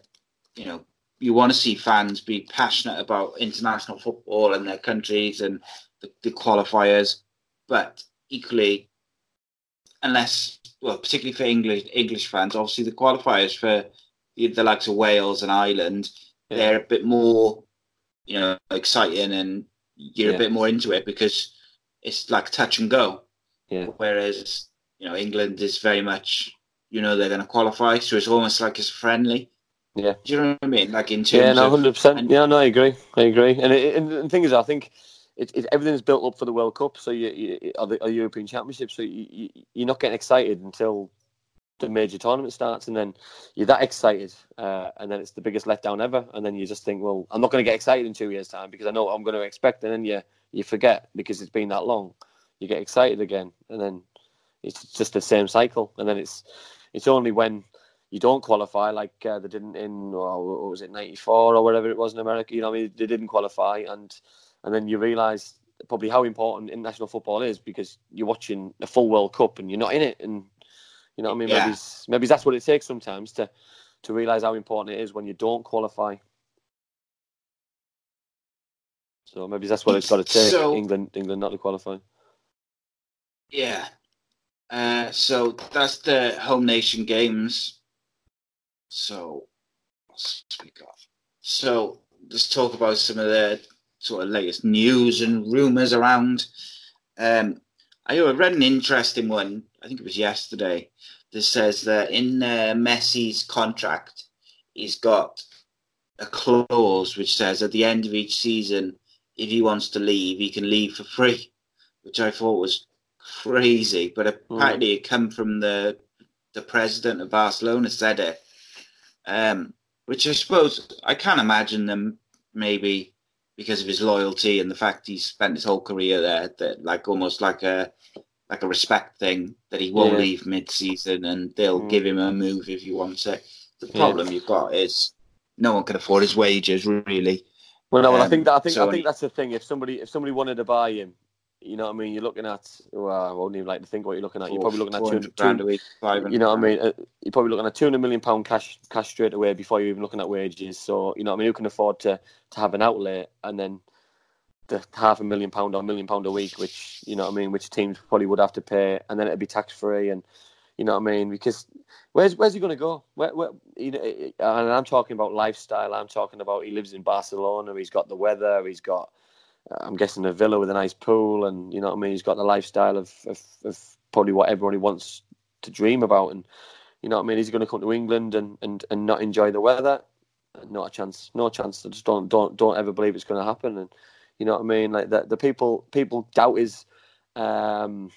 you know you want to see fans be passionate about international football and their countries and the, the qualifiers, but equally, unless well, particularly for English English fans, obviously the qualifiers for the, likes of Wales and Ireland, yeah. they're a bit more, you know, exciting and you're yeah. a bit more into it because it's like touch and go. Yeah. Whereas you know England is very much, you know, they're going to qualify, so it's almost like it's friendly. Yeah. Do you know what I mean? Like in terms Yeah, no, hundred percent. Yeah, no, I agree. I agree. And, it, and the thing is, I think it, it, everything's built up for the World Cup, so you, you or the or European Championship. So you, you, you're not getting excited until the major tournament starts, and then you're that excited, uh, and then it's the biggest letdown ever. And then you just think, well, I'm not going to get excited in two years' time because I know what I'm going to expect, and then you you forget because it's been that long. You get excited again, and then it's just the same cycle, and then it's it's only when you don't qualify like uh, they didn't in what was it '94 or whatever it was in America. You know, I mean, they didn't qualify, and and then you realise probably how important international football is because you're watching a full World Cup and you're not in it, and you know, what I mean, yeah. maybe maybe that's what it takes sometimes to to realise how important it is when you don't qualify. So maybe that's what it's got to take so, England England not to qualify. Yeah. Uh, so that's the home nation games so, speak off. So, let's talk about some of the sort of latest news and rumours around. Um, I read an interesting one, I think it was yesterday, that says that in uh, Messi's contract, he's got a clause which says at the end of each season, if he wants to leave, he can leave for free, which I thought was crazy. But hmm. apparently, mm. it come from the the president of Barcelona said it, um, which I suppose I can't imagine them maybe because of his loyalty and the fact he spent his whole career there, that like almost like a like a respect thing that he won't yeah. leave mid-season and they'll mm. give him a move if he wants it. The problem yeah. you've got is no one can afford his wages really. Well, no, well, um, I think that I think so I think that's the thing. If somebody if somebody wanted to buy him, you know what I mean? You're looking at, well, I won't even like to think what you're looking at. You're probably looking at 200 grand a week. You know what I mean? Uh, you're probably looking at 200 million pound cash cash straight away before you're even looking at wages. So, you know what I mean? Who can afford to, to have an outlet and then the half a million pound or a million pound a week, which, you know I mean? Which teams probably would have to pay and then it'd be tax free. And, You know what I mean? Because where's where's he going to go? Where, where, you know, and I'm talking about lifestyle. I'm talking about he lives in Barcelona. He's got the weather. He's got, I'm guessing, a villa with a nice pool, and you know what I mean. He's got the lifestyle of of, of probably what everybody wants to dream about, and you know what I mean. He's going to come to England and, and, and not enjoy the weather. Not a chance. No chance. I just don't don't don't ever believe it's going to happen. And you know what I mean. Like the the people people doubt his. Um,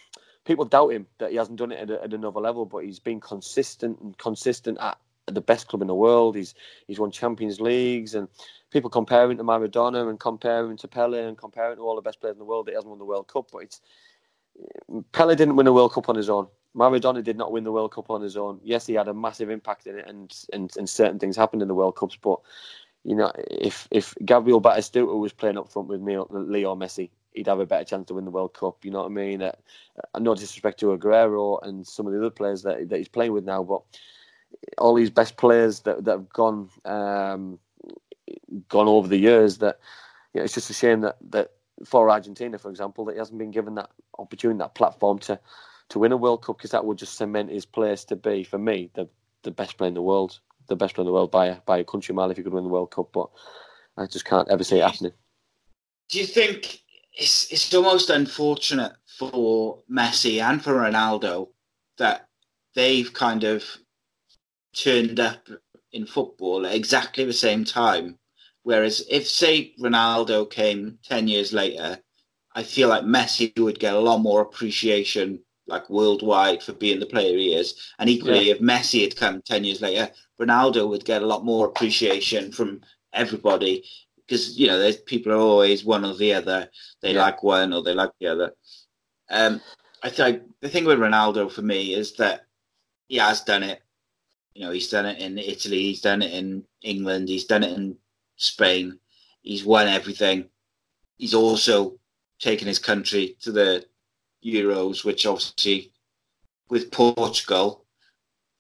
people doubt him that he hasn't done it at, a, at another level, but he's been consistent and consistent at, the best club in the world. He's he's won Champions Leagues, and people comparing to Maradona and comparing to Pele and comparing to all the best players in the world. He hasn't won the World Cup, but it's Pele didn't win a World Cup on his own. Maradona did not win the World Cup on his own. Yes, he had a massive impact in it, and and, and certain things happened in the World Cups. But you know, if if Gabriel Batistuta was playing up front with me, Leo Messi, he'd have a better chance to win the World Cup. You know what I mean? Uh, no disrespect to Aguero and some of the other players that that he's playing with now, but all these best players that that have gone um, gone over the years, that you know, it's just a shame that that for Argentina, for example, that he hasn't been given that opportunity, that platform to to win a World Cup, because that would just cement his place to be, for me, the the best player in the world, the best player in the world by a, by a country mile if he could win the World Cup. But I just can't ever see it happening. Do you think it's it's almost unfortunate for Messi and for Ronaldo that they've kind of turned up in football at exactly the same time. Whereas if say Ronaldo came ten years later, I feel like Messi would get a lot more appreciation like worldwide for being the player he is. And equally yeah. if Messi had come ten years later, Ronaldo would get a lot more appreciation from everybody because you know there's people are always one or the other. They yeah. like one or they like the other. Um, I think the thing with Ronaldo for me is that he has done it. You know, he's done it in Italy, he's done it in England, he's done it in Spain. He's won everything. He's also taken his country to the Euros, which obviously with Portugal,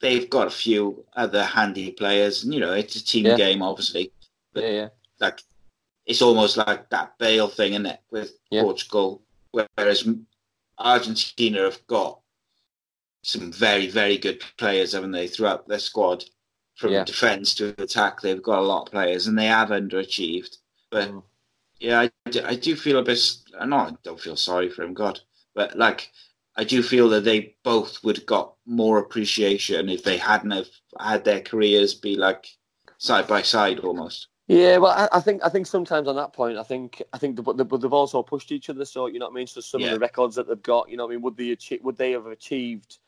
they've got a few other handy players. And, you know, it's a team yeah. game, obviously. But yeah, yeah. Like it's almost like that Bale thing, isn't it, with. Portugal? Whereas Argentina have got some very, very good players, haven't they, throughout their squad? From defence to attack, they've got a lot of players, and they have underachieved. But mm. yeah, I, I do feel a bit. No, I don't feel sorry for him, God, but like I do feel that they both would have got more appreciation if they hadn't have had their careers be like side by side almost. Yeah, well, I, I, think I think sometimes on that point, I think I think, the, but they've also pushed each other. So you know what I mean. So some yeah. of the records that they've got, you know, what I mean, would they achieve, would they have achieved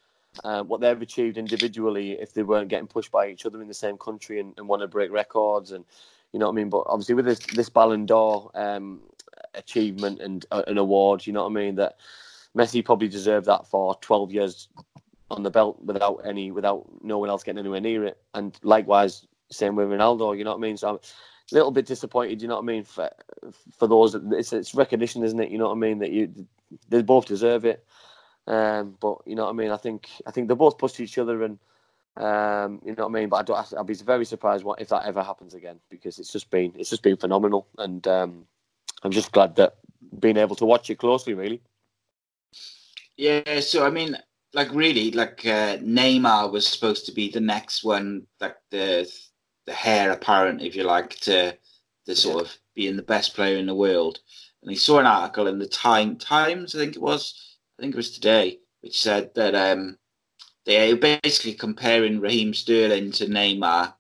uh, what they've achieved individually if they weren't getting pushed by each other in the same country and, and want to break records and you know what I mean. But obviously with this this Ballon d'Or um, achievement and uh, an award, you know what I mean, that Messi probably deserved that for 12 years on the belt without any without no one else getting anywhere near it, and likewise same with Ronaldo, you know what I mean? So I'm a little bit disappointed, you know what I mean? For for those, it's it's recognition, isn't it? You know what I mean? That you they both deserve it. Um, but you know what I mean? I think I think they both pushed each other, and um, you know what I mean. But I don't. I'll be very surprised what if that ever happens again because it's just been it's just been phenomenal, and um, I'm just glad that being able to watch it closely, really. Yeah. So I mean, like really, like uh, Neymar was supposed to be the next one, like the the heir apparent, if you like, to the sort yeah. of being the best player in the world. And he saw an article in the Time Times, I think it was, I think it was today, which said that um, they were basically comparing Raheem Sterling to Neymar,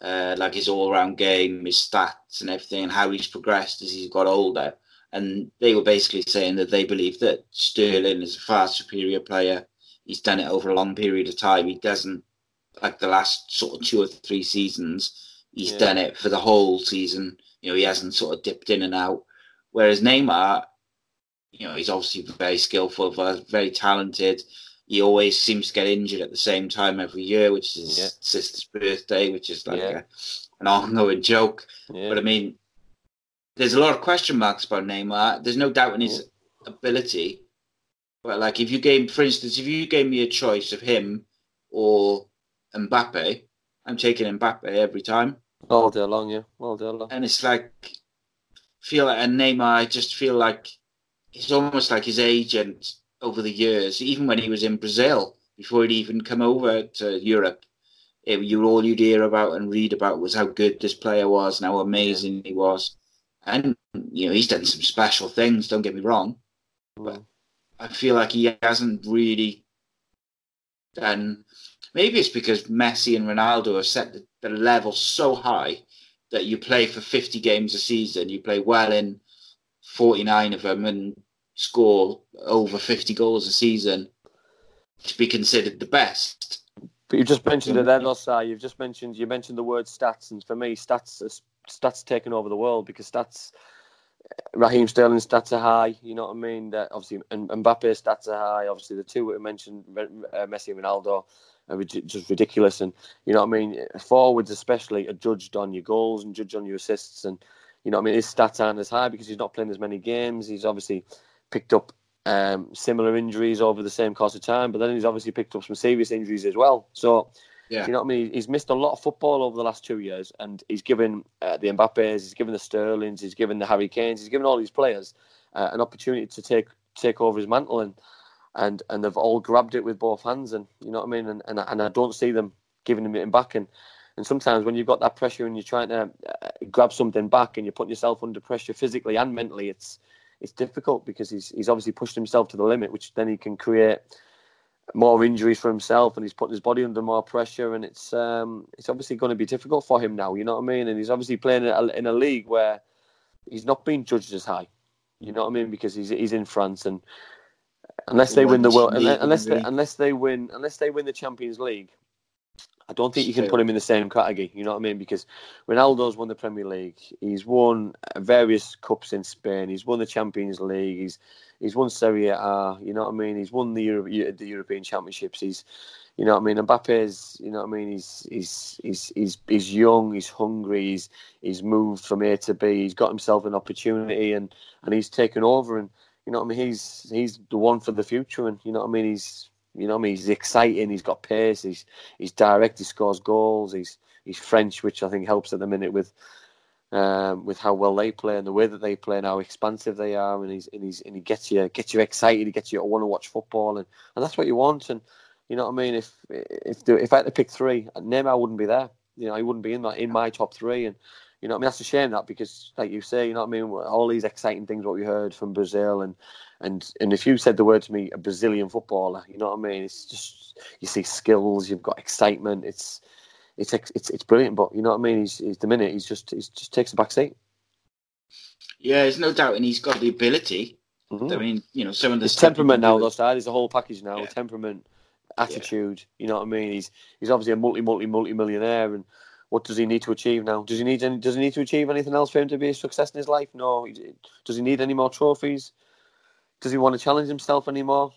uh, like his all-round game, his stats and everything, and how he's progressed as he's got older. And they were basically saying that they believe that Sterling is a far superior player. He's done it over a long period of time. He doesn't like the last sort of two or three seasons, he's yeah. done it for the whole season. You know, he hasn't sort of dipped in and out. Whereas Neymar, you know, he's obviously very skillful, very talented. He always seems to get injured at the same time every year, which is yeah. his sister's birthday, which is like yeah. a, an ongoing joke. But I mean, there's a lot of question marks about Neymar. There's no doubt in his mm-hmm. ability. But like, if you gave, for instance, if you gave me a choice of him or Mbappe, I'm taking Mbappe every time. All day long, yeah. All day long. And it's like, feel like, and Neymar, I just feel like it's almost like his agent over the years, even when he was in Brazil before he'd even come over to Europe, it, you all you'd hear about and read about was how good this player was and how amazing he was. And you know he's done some special things. Don't get me wrong, hmm. but I feel like he hasn't really done. Maybe it's because Messi and Ronaldo have set the, the level so high that you play for 50 games a season, you play well in 49 of them, and score over 50 goals a season to be considered the best. But you just mentioned it then, Osai. You've just mentioned you mentioned the word stats, and for me, stats stats taking over the world because stats. Raheem Sterling stats are high, you know what I mean. That obviously, and Mbappe stats are high. Obviously, the two we mentioned, uh, Messi and Ronaldo, are just ridiculous. And you know what I mean. Forwards, especially, are judged on your goals and judged on your assists. And you know what I mean. His stats aren't as high because he's not playing as many games. He's obviously picked up um, similar injuries over the same course of time, but then he's obviously picked up some serious injuries as well. So, yeah. you know what I mean? He's missed a lot of football over the last two years, and he's given uh, the Mbappes, he's given the Sterlings, he's given the Harry Kanes, he's given all these players uh, an opportunity to take take over his mantle, and and and they've all grabbed it with both hands, and you know what I mean? And and, and I don't see them giving him it back, and and sometimes when you've got that pressure and you're trying to uh, grab something back and you're putting yourself under pressure physically and mentally, it's it's difficult because he's he's obviously pushed himself to the limit, which then he can create more injuries for himself, and he's putting his body under more pressure, and it's um, it's obviously going to be difficult for him now. You know what I mean? And he's obviously playing in a, in a league where he's not being judged as high. You know what I mean? Because he's he's in France, and unless they win the world, unless, unless they, unless they win unless they win the Champions League, I don't think you can put him in the same category. You know what I mean? Because Ronaldo's won the Premier League. He's won various cups in Spain. He's won the Champions League. He's he's won Serie A. You know what I mean? He's won the Euro, the European Championships. He's you know what I mean? Mbappe's, you know what I mean? He's he's he's he's he's young. He's hungry. He's he's moved from A to B. He's got himself an opportunity, and and he's taken over. And you know what I mean? He's he's the one for the future. And you know what I mean? He's you know, I mean, he's exciting. He's got pace. He's he's direct. He scores goals. He's he's French, which I think helps at the minute with um, with how well they play and the way that they play and how expansive they are. And he's and he's and he gets you gets you excited. He gets you to want to watch football, and, and that's what you want. And you know what I mean? If if the, if I had to pick three, Neymar wouldn't be there. You know, he wouldn't be in my in my top three. And you know, I mean, that's a shame that because, like you say, you know what I mean. All these exciting things what we heard from Brazil and and and if you said the word to me, a Brazilian footballer, you know what I mean? It's just you see skills, you've got excitement. It's it's it's it's brilliant. But you know what I mean? He's, he's the minute he's just he's just takes a back seat. Yeah, there's no doubt, and he's got the ability. Mm-hmm. I mean, you know, some of the temperament now, though, side is a whole package now. Yeah. Temperament, attitude. Yeah. You know what I mean? He's he's obviously a multi multi multi millionaire, and what does he need to achieve now? Does he need any, does he need to achieve anything else for him to be a success in his life? No. Does he need any more trophies? Does he want to challenge himself anymore?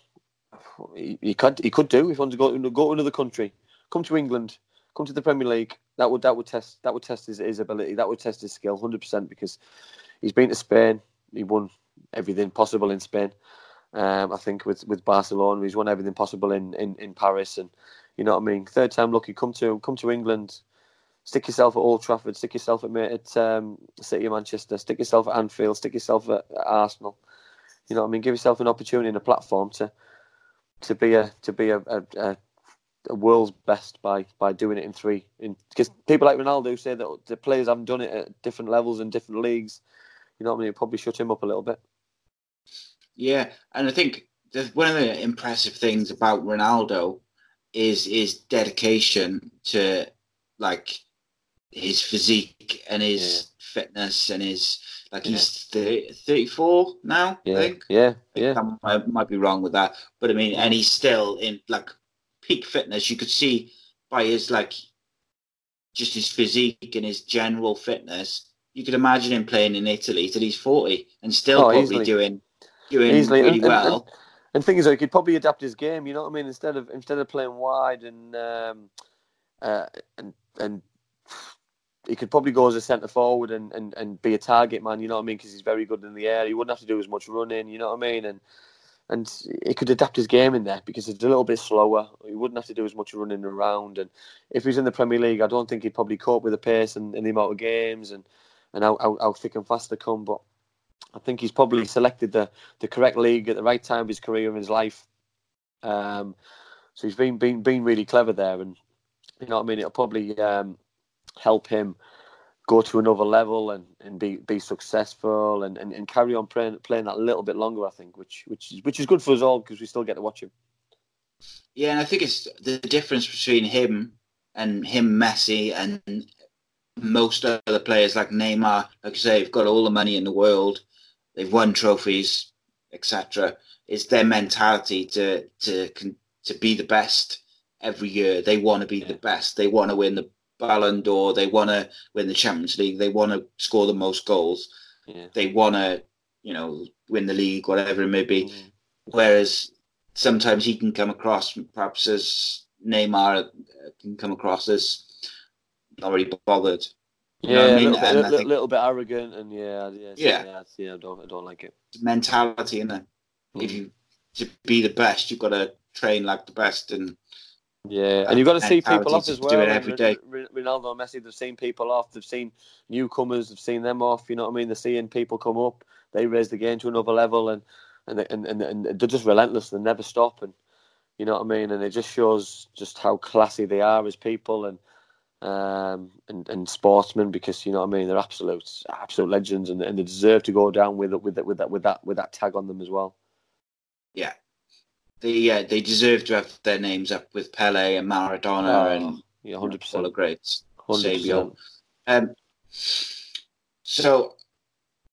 He, he could he could do if he wants to go to go to another country, come to England, come to the Premier League. That would that would test that would test his, his ability. That would test his skill, hundred percent. Because he's been to Spain, he won everything possible in Spain. Um, I think with with Barcelona, he's won everything possible in, in, in Paris, and you know what I mean. Third time lucky, come to come to England, stick yourself at Old Trafford, stick yourself at at um, City of Manchester, stick yourself at Anfield, stick yourself at, at Arsenal you know, what I mean, give yourself an opportunity and a platform to to be a to be a, a, a world's best by by doing it in three. Because people like Ronaldo say that the players haven't done it at different levels and different leagues. You know what I mean? It probably shut him up a little bit. Yeah, and I think one of the impressive things about Ronaldo is his dedication to like his physique and his yeah. fitness and his like yeah. he's 30, 34 now, yeah. I think. Yeah, yeah. I might, might be wrong with that, but I mean, and he's still in like peak fitness. You could see by his like just his physique and his general fitness. You could imagine him playing in Italy till he's 40 and still oh, probably easily. doing doing easily. really and, well. And, and, things like he could probably adapt his game. You know what I mean? Instead of instead of playing wide and um, uh, and and he could probably go as a centre forward and, and, and be a target man. You know what I mean? Because he's very good in the air. He wouldn't have to do as much running. You know what I mean? And and he could adapt his game in there because it's a little bit slower. He wouldn't have to do as much running around. And if he's in the Premier League, I don't think he'd probably cope with the pace and, and the amount of games and and how, how, how thick and fast they come. But I think he's probably selected the, the correct league at the right time of his career and his life. Um, So he's been been been really clever there, and you know what I mean. It'll probably um, help him go to another level and, and be, be successful and, and, and carry on playing playing that a little bit longer. I think, which which is which is good for us all because we still get to watch him. Yeah, and I think it's the difference between him and him, Messi, and most other players like Neymar. Like I say, they've got all the money in the world, they've won trophies, etc. It's their mentality to to to be the best every year. They want to be the best. They want to win the Ballon d'Or. They want to win the Champions League. They want to score the most goals. Yeah. They want to, you know, win the league, whatever it may be. Mm. Whereas sometimes he can come across, perhaps as Neymar uh, can come across as not really bothered. You yeah, I mean? a, little bit, think, little, bit, arrogant, and yeah, yeah, yeah, yeah, yeah, I don't, I don't like it. Mentality, and mm. if you to be the best, you've got to train like the best, and yeah, and you've got to see people off as well. Do it every day. Ronaldo and Messi, they've seen people off. They've seen newcomers. They've seen them off. You know what I mean? They're seeing people come up. They raise the game to another level, and and and and, and they're just relentless. They never stop, and you know what I mean. And it just shows just how classy they are as people and um and, and sportsmen because you know what I mean. They're absolute absolute legends, and, and they deserve to go down with with with that with that with that tag on them as well. Yeah, they yeah they deserve to have their names up with Pele and Maradona oh, and yeah, hundred percent all the greats. 100%. Um, so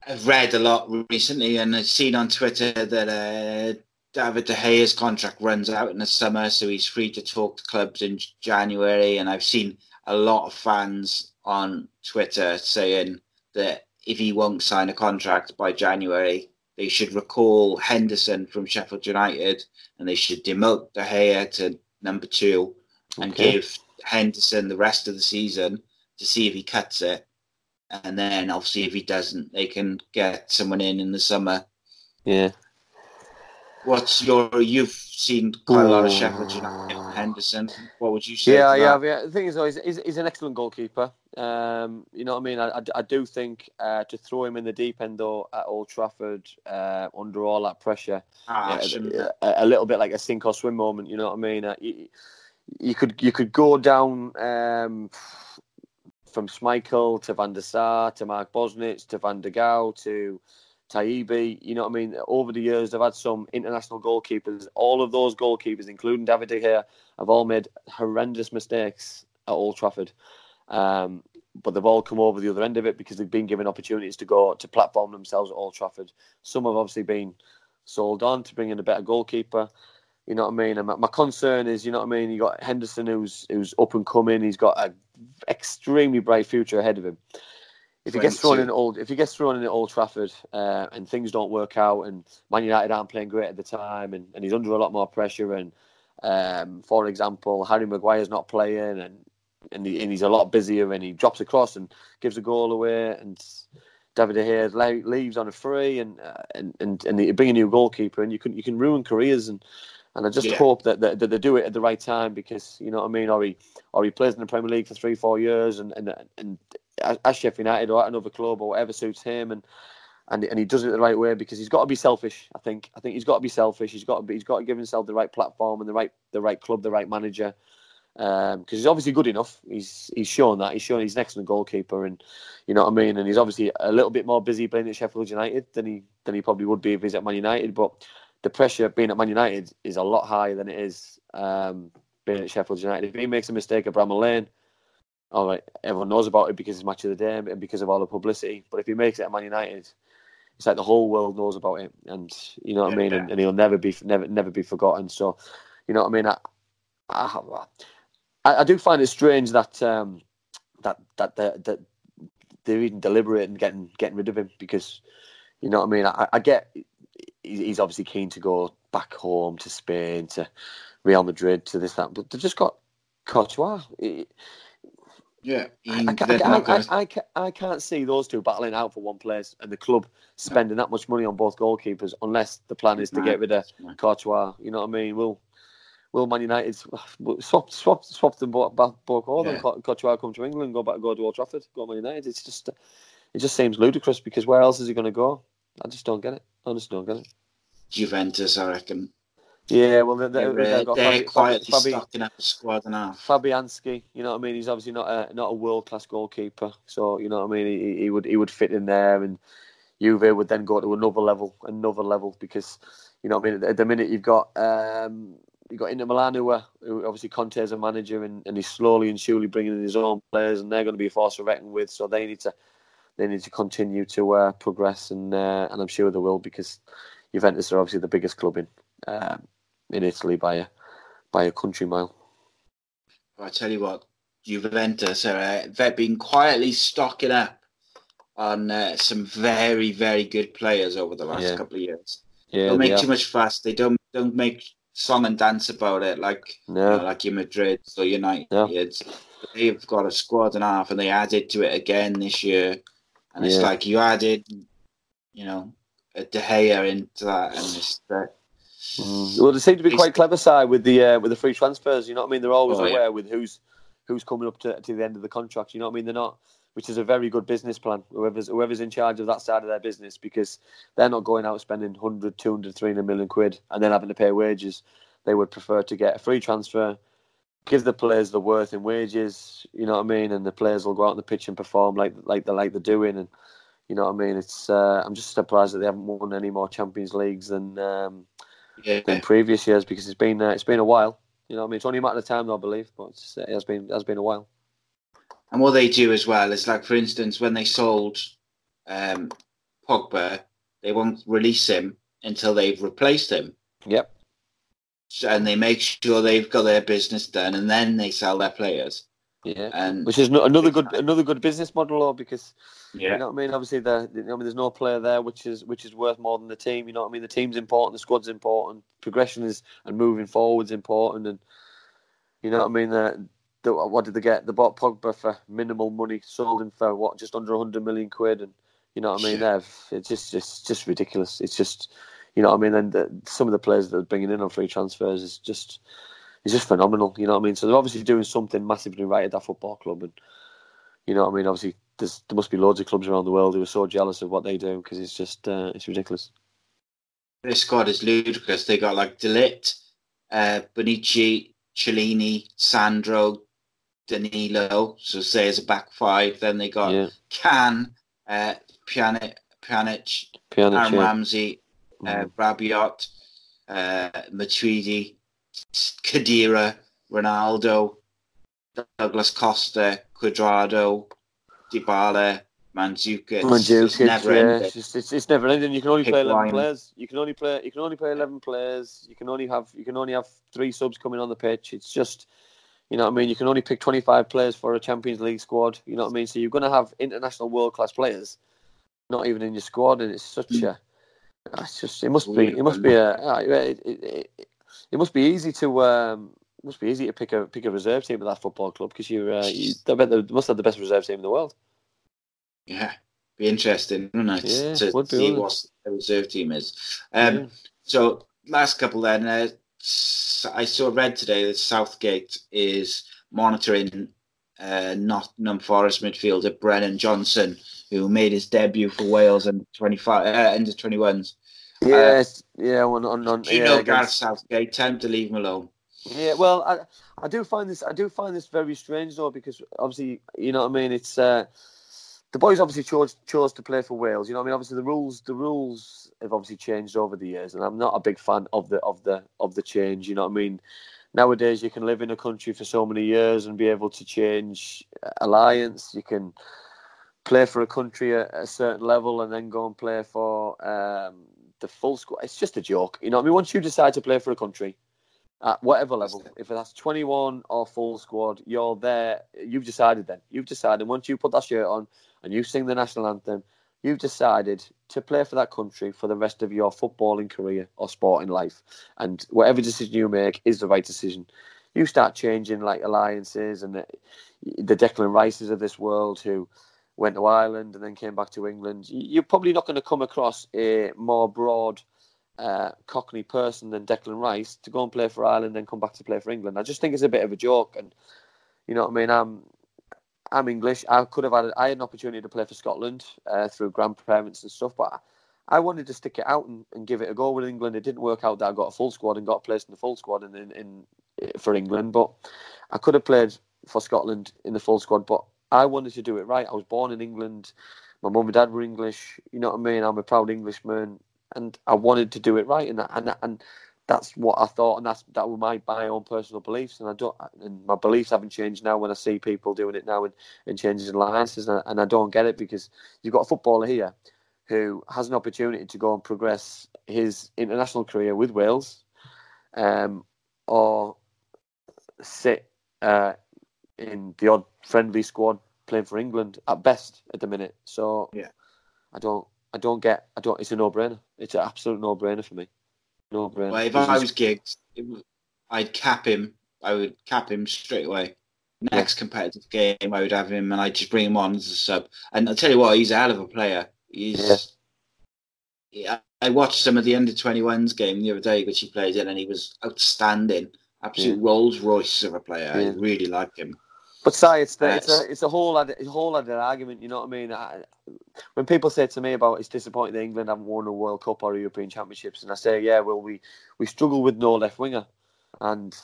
I've read a lot recently, and I've seen on Twitter that uh, David De Gea's contract runs out in the summer, so he's free to talk to clubs in January. And I've seen a lot of fans on Twitter saying that if he won't sign a contract by January, they should recall Henderson from Sheffield United and they should demote De Gea to number two and okay. give Henderson the rest of the season to see if he cuts it. And then obviously if he doesn't, they can get someone in in the summer. Yeah. What's your? You've seen quite a lot of Sheffield United. Henderson. What would you say? Yeah, yeah, yeah. The thing is, though, he's, he's, he's an excellent goalkeeper. Um, you know what I mean? I, I, I do think uh, to throw him in the deep end though at Old Trafford uh, under all that pressure, ah, a, a, little bit like a sink or swim moment. You know what I mean? Uh, you, you, could you could go down um, from Schmeichel to Van der Sar to Mark Bosnich to Van der Gouw to Taibi, you know what I mean? Over the years, they've had some international goalkeepers. All of those goalkeepers, including David De Gea, have all made horrendous mistakes at Old Trafford. Um, but they've all come over the other end of it because they've been given opportunities to go to platform themselves at Old Trafford. Some have obviously been sold on to bring in a better goalkeeper. You know what I mean? And my, my concern is, you know what I mean. You got Henderson, who's who's up and coming. He's got an extremely bright future ahead of him if he gets thrown in old, if he gets thrown in at Old Trafford uh, and things don't work out, and Man United aren't playing great at the time, and, and he's under a lot more pressure, and um, for example, Harry Maguire's not playing, and and, he, and, he's a lot busier, and he drops across and gives a goal away, and David De Gea leaves on a free, and uh, and and and they bring a new goalkeeper, and you can you can ruin careers, and and I just yeah. hope that, that, that they do it at the right time because you know what I mean, or he or he plays in the Premier League for three four years, and and and as Sheffield United or at another club or whatever suits him, and and and he does it the right way because he's got to be selfish. I think I think he's got to be selfish. He's got to be, he's got to give himself the right platform and the right the right club, the right manager. Because um, he's obviously good enough. He's he's shown that. He's shown he's an excellent goalkeeper, and you know what I mean. And he's obviously a little bit more busy playing at Sheffield United than he than he probably would be if he's at Man United. But the pressure being at Man United is a lot higher than it is um, being at Sheffield United. If he makes a mistake at Bramall Lane, all right, everyone knows about it because it's match of the day and because of all the publicity. But if he makes it at Man United, it's like the whole world knows about it, and you know what yeah, I mean. Yeah. And, and, he'll never be never never be forgotten. So, you know what I mean. I I, I do find it strange that um, that that that, that they're even deliberate and getting getting rid of him because you know what I mean. I, I get he's obviously keen to go back home to Spain to Real Madrid to this that, but they've just got Courtois. Yeah, I, I, I, I, can't see those two battling out for one place and the club spending that much money on both goalkeepers unless the plan is to get rid of Courtois. You know what I mean? Will Will Man United *sighs* swap swap swap them both both over? Yeah. Courtois come to England, go back, go to Old Trafford, go to Man United. It's just it just seems ludicrous because where else is he going to go? I just don't get it. I just don't get it. Juventus, I reckon. Yeah, well, they, they, They're, they've got they're Fabi, quietly Fabi, stocking up a squad half. Fabianski, you know what I mean? He's obviously not a not a world class goalkeeper, so you know what I mean. He, he would he would fit in there, and Juve would then go to another level, another level, because you know what I mean. At the minute, you've got um, you've got Inter Milan, who, are, who obviously Conte is a manager, and, and he's slowly and surely bringing in his own players, and they're going to be a force to reckon with. So they need to they need to continue to uh, progress, and uh, and I'm sure they will because Juventus are obviously the biggest club in um, in Italy by a by a country mile. I tell you what, Juventus are uh, they've been quietly stocking up on uh, some very very good players over the last Yeah. couple of years. Yeah, don't make too much fuss. They don't don't make song and dance about it like you know, like your Madrid or United. Yeah. They've got a squad and a half, and they added to it again this year. And it's like you added, you know, a De Gea into that, and it's uh, Mm. Well, they seem to be quite clever side with the uh, with the free transfers. You know what I mean? They're always Oh, yeah. aware with who's who's coming up to, to the end of the contract. You know what I mean? They're not, which is a very good business plan. Whoever's whoever's in charge of that side of their business because they're not going out spending 100, 200, 300 million quid and then having to pay wages. They would prefer to get a free transfer, give the players the worth in wages. You know what I mean? And the players will go out on the pitch and perform like like they like they're doing. And you know what I mean? It's uh, I'm just surprised that they haven't won any more Champions Leagues than. Um, yeah. than previous years because it's been uh, it's been a while. You know, what I mean, it's only a matter of time, though, I believe, but it's, it has been it has been a while. And what they do as well is like, for instance, when they sold um, Pogba, they won't release him until they've replaced him. Yep. So- And they make sure they've got their business done, and then they sell their players. Yeah. And Which is no, another good another good business model, though, because yeah, you know what I mean. Obviously, the you I mean, there's no player there which is which is worth more than the team. You know what I mean. The team's important, the squad's important, progression is and moving forward's important, and you know what I mean. The, the, what did they get? They bought Pogba for minimal money, sold him for what just under 100 million quid, and you know what I mean. Yeah. They've it's just it's just ridiculous. It's just you know what I mean. And the, some of the players that they're bringing in on free transfers is just it's just phenomenal. You know what I mean. So they're obviously doing something massively right at that football club, and you know what I mean. Obviously, there's, there must be loads of clubs around the world who are so jealous of what they do because it's just uh, it's ridiculous. their squad is ludicrous. They got like de Ligt, uh, Bonucci, Chiellini, Sandro, Danilo. So say as a back five. Then they got yeah, Can, uh, Pjanic, Pjanic, Pjanic, Aaron yeah. Ramsey, uh, Rabiot, uh, Matuidi, Khedira, Ronaldo, Douglas Costa, Cuadrado, Dybala, Mandzukic. Mandzukic, never yeah, ending. it's, just, it's, it's never ending. You can only Pick play eleven line. players. You can only play. You can only play eleven players. You can only have. You can only have three subs coming on the pitch. It's just, you know what I mean. You can only pick twenty five players for a Champions League squad. You know what I mean. So you're going to have international world class players, not even in your squad, and it's such Mm. a. It's just. It must be. It must be a. uh, It, it, it, must be easy to. Um, must be easy to pick a pick a reserve team at that football club because you're. Uh, you, I bet they must have the best reserve team in the world. Yeah, be interesting, wouldn't it? Yeah, to would see what the reserve team is. Um, Yeah. So last couple then, uh, I saw read today that Southgate is monitoring uh, Nottingham Forest midfielder Brennan Johnson, who made his debut for Wales under twenty five, uh, under twenty ones. Yes, yeah, on, on, on, you yeah, know against- Southgate? Time to leave him alone. Yeah, well, I I do find this I do find this very strange though because obviously you know what I mean. It's uh, the boys obviously chose chose to play for Wales. You know what I mean. Obviously the rules the rules have obviously changed over the years, and I'm not a big fan of the of the of the change. You know what I mean. Nowadays you can live in a country for so many years and be able to change alliance. You can play for a country at a certain level and then go and play for um, the full squad. It's just a joke. You know I mean. Once you decide to play for a country at whatever level, if that's 21 or full squad, you're there. You've decided then. You've decided once you put that shirt on and you sing the national anthem, you've decided to play for that country for the rest of your footballing career or sporting life. And whatever decision you make is the right decision. You start changing like alliances and the, the Declan Rices of this world who went to Ireland and then came back to England. You're probably not going to come across a more broad uh, Cockney person than Declan Rice to go and play for Ireland and come back to play for England. I just think it's a bit of a joke, and you know what I mean. I'm I'm English. I could have had I had an opportunity to play for Scotland uh, through grandparents and stuff, but I wanted to stick it out and, and give it a go with England. It didn't work out that I got a full squad and got placed in the full squad in, in, in for England, but I could have played for Scotland in the full squad. But I wanted to do it right. I was born in England. My mum and dad were English. You know what I mean? I'm a proud Englishman, and I wanted to do it right. And and and that's what I thought, and that's that were my my own personal beliefs. And I don't, and my beliefs haven't changed now when I see people doing it now and, and changing alliances, and I, and I don't get it because you've got a footballer here who has an opportunity to go and progress his international career with Wales, um, or sit uh, in the odd friendly squad playing for England at best at the minute. So yeah, I don't, I don't get, I don't. It's a no-brainer. It's an absolute no-brainer for me. No-brainer. Well, if I was Giggs, I'd cap him. I would cap him straight away. Next yeah. competitive game, I would have him, and I'd just bring him on as a sub. And I'll tell you what, he's a hell of a player. He's. Yeah. I watched some of the under 21s game the other day, which he played in, and he was outstanding. Absolute yeah. Rolls Royce of a player. Yeah. I really like him. But say it's the, it's a it's a whole other, a whole other argument. You know what I mean? I, when people say to me about it's disappointing that England haven't won a World Cup or European Championships, and I say, yeah, well, we we struggle with no left winger, and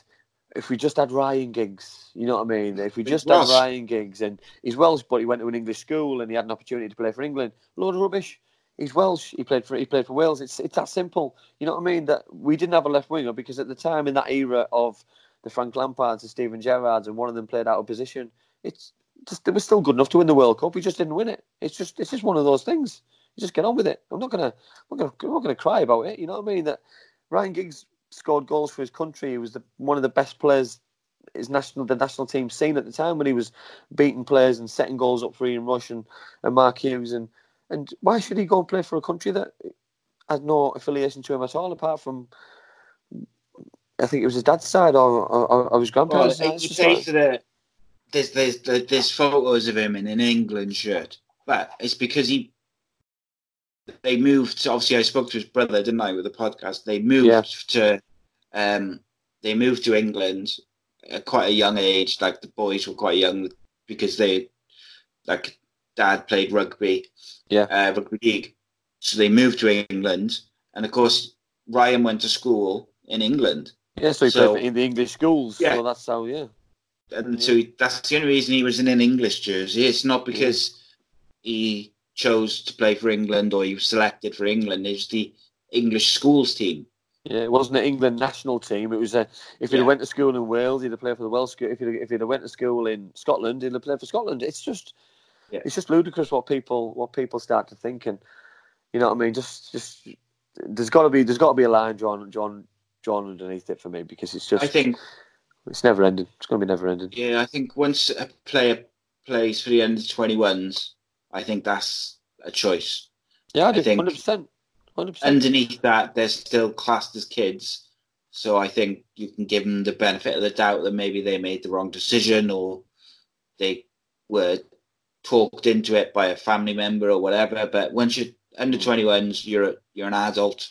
if we just had Ryan Giggs, you know what I mean? If we just had Ryan Giggs, and he's Welsh, but he went to an English school and he had an opportunity to play for England, load of rubbish. He's Welsh. He played for he played for Wales. It's it's that simple. You know what I mean? That we didn't have a left winger because at the time in that era of the Frank Lampards and Steven Gerrards, and one of them played out of position. It's just it was still good enough to win the World Cup. We just didn't win it. It's just it's just one of those things. You just get on with it. I'm not gonna I'm not gonna, I'm not gonna cry about it. You know what I mean? That Ryan Giggs scored goals for his country. He was the, one of the best players his national the national team seen at the time when he was beating players and setting goals up for Ian Rush and, and Mark Hughes and and why should he go and play for a country that has no affiliation to him at all apart from I think it was his dad's side or, or, or his grandparents' well, side. The, there's, there's, there's photos of him in an England shirt, but it's because he they moved. Obviously, I spoke to his brother, didn't I, with the podcast? They moved yeah. to um, they moved to England at quite a young age. Like the boys were quite young because they like dad played rugby, yeah, uh, rugby league. So they moved to England, and of course Ryan went to school in England. Yeah, so he so, played in the English schools. Yeah, so that's how. Yeah, and yeah. so he, that's the only reason he was in an English jersey. It's not because yeah. he chose to play for England or he was selected for England. It's the English schools team. Yeah, it wasn't an England national team. It was a, if he'd yeah. went to school in Wales, he'd have played for the Welsh. If he'd, if he'd have went to school in Scotland, he'd have played for Scotland. It's just, yeah. it's just ludicrous what people what people start to think, and you know what I mean. Just just there's got to be there's got to be a line drawn drawn drawn underneath it for me because it's just. I think it's never ending. It's going to be never ending. Yeah, I think once a player plays for the under twenty ones, I think that's a choice. Yeah, I, I think hundred percent. Underneath that, they're still classed as kids. So I think you can give them the benefit of the doubt that maybe they made the wrong decision or they were talked into it by a family member or whatever. But once you're under 21s, you're you're an adult.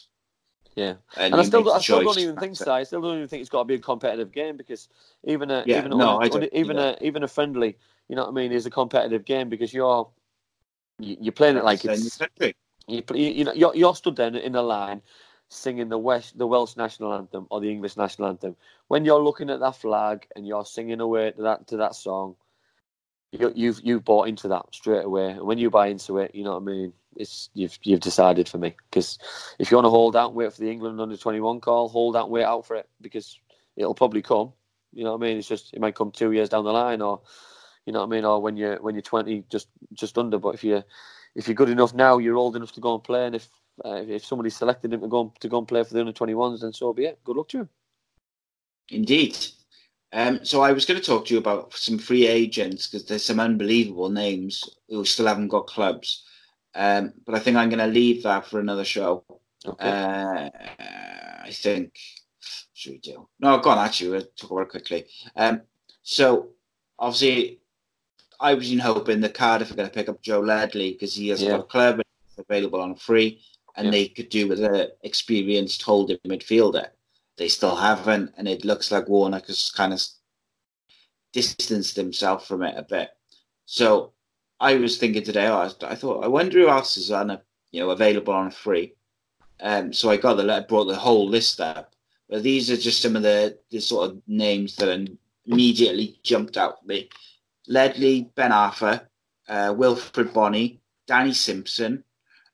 Yeah, and, and I still, I still don't even think so. I still don't even think it's got to be a competitive game because even a yeah, even no, a, even a even a friendly, you know what I mean, is a competitive game because you're you're playing it like it's you, you know you're, you're stood there in a line singing the West the Welsh national anthem or the English national anthem. When you're looking at that flag and you're singing away to that to that song, you, you've you've bought into that straight away. And when you buy into it, you know what I mean. It's you've you've decided for me because if you want to hold out and wait for the England under twenty one call, hold out and wait out for it because it'll probably come. You know what I mean? It's just it might come two years down the line, or you know what I mean, or when you're when you're twenty, just just under. But if you if you're good enough now, you're old enough to go and play. And if uh, if somebody selected him to go to go and play for the under twenty ones, then so be it. Good luck to him. Indeed. Um, so I was going to talk to you about some free agents because there's some unbelievable names who still haven't got clubs. Um, but I think I'm going to leave that for another show. Okay. Uh, I think. Should we do? No, go on. Actually, we'll talk about it quickly. Um, so obviously, I was in hoping that Cardiff are going to pick up Joe Ledley because he has yeah. got a club available on free, and yeah. they could do with an experienced holding midfielder. They still haven't, and it looks like Warnock has kind of distanced himself from it a bit. So I was thinking today, oh, I, thought, I wonder who else is on a you know, available on free. Um, so I got the letter, brought the whole list up. But these are just some of the, the sort of names that immediately jumped out at me. Ledley Ben Arfa, uh, Wilfried Bony, Danny Simpson,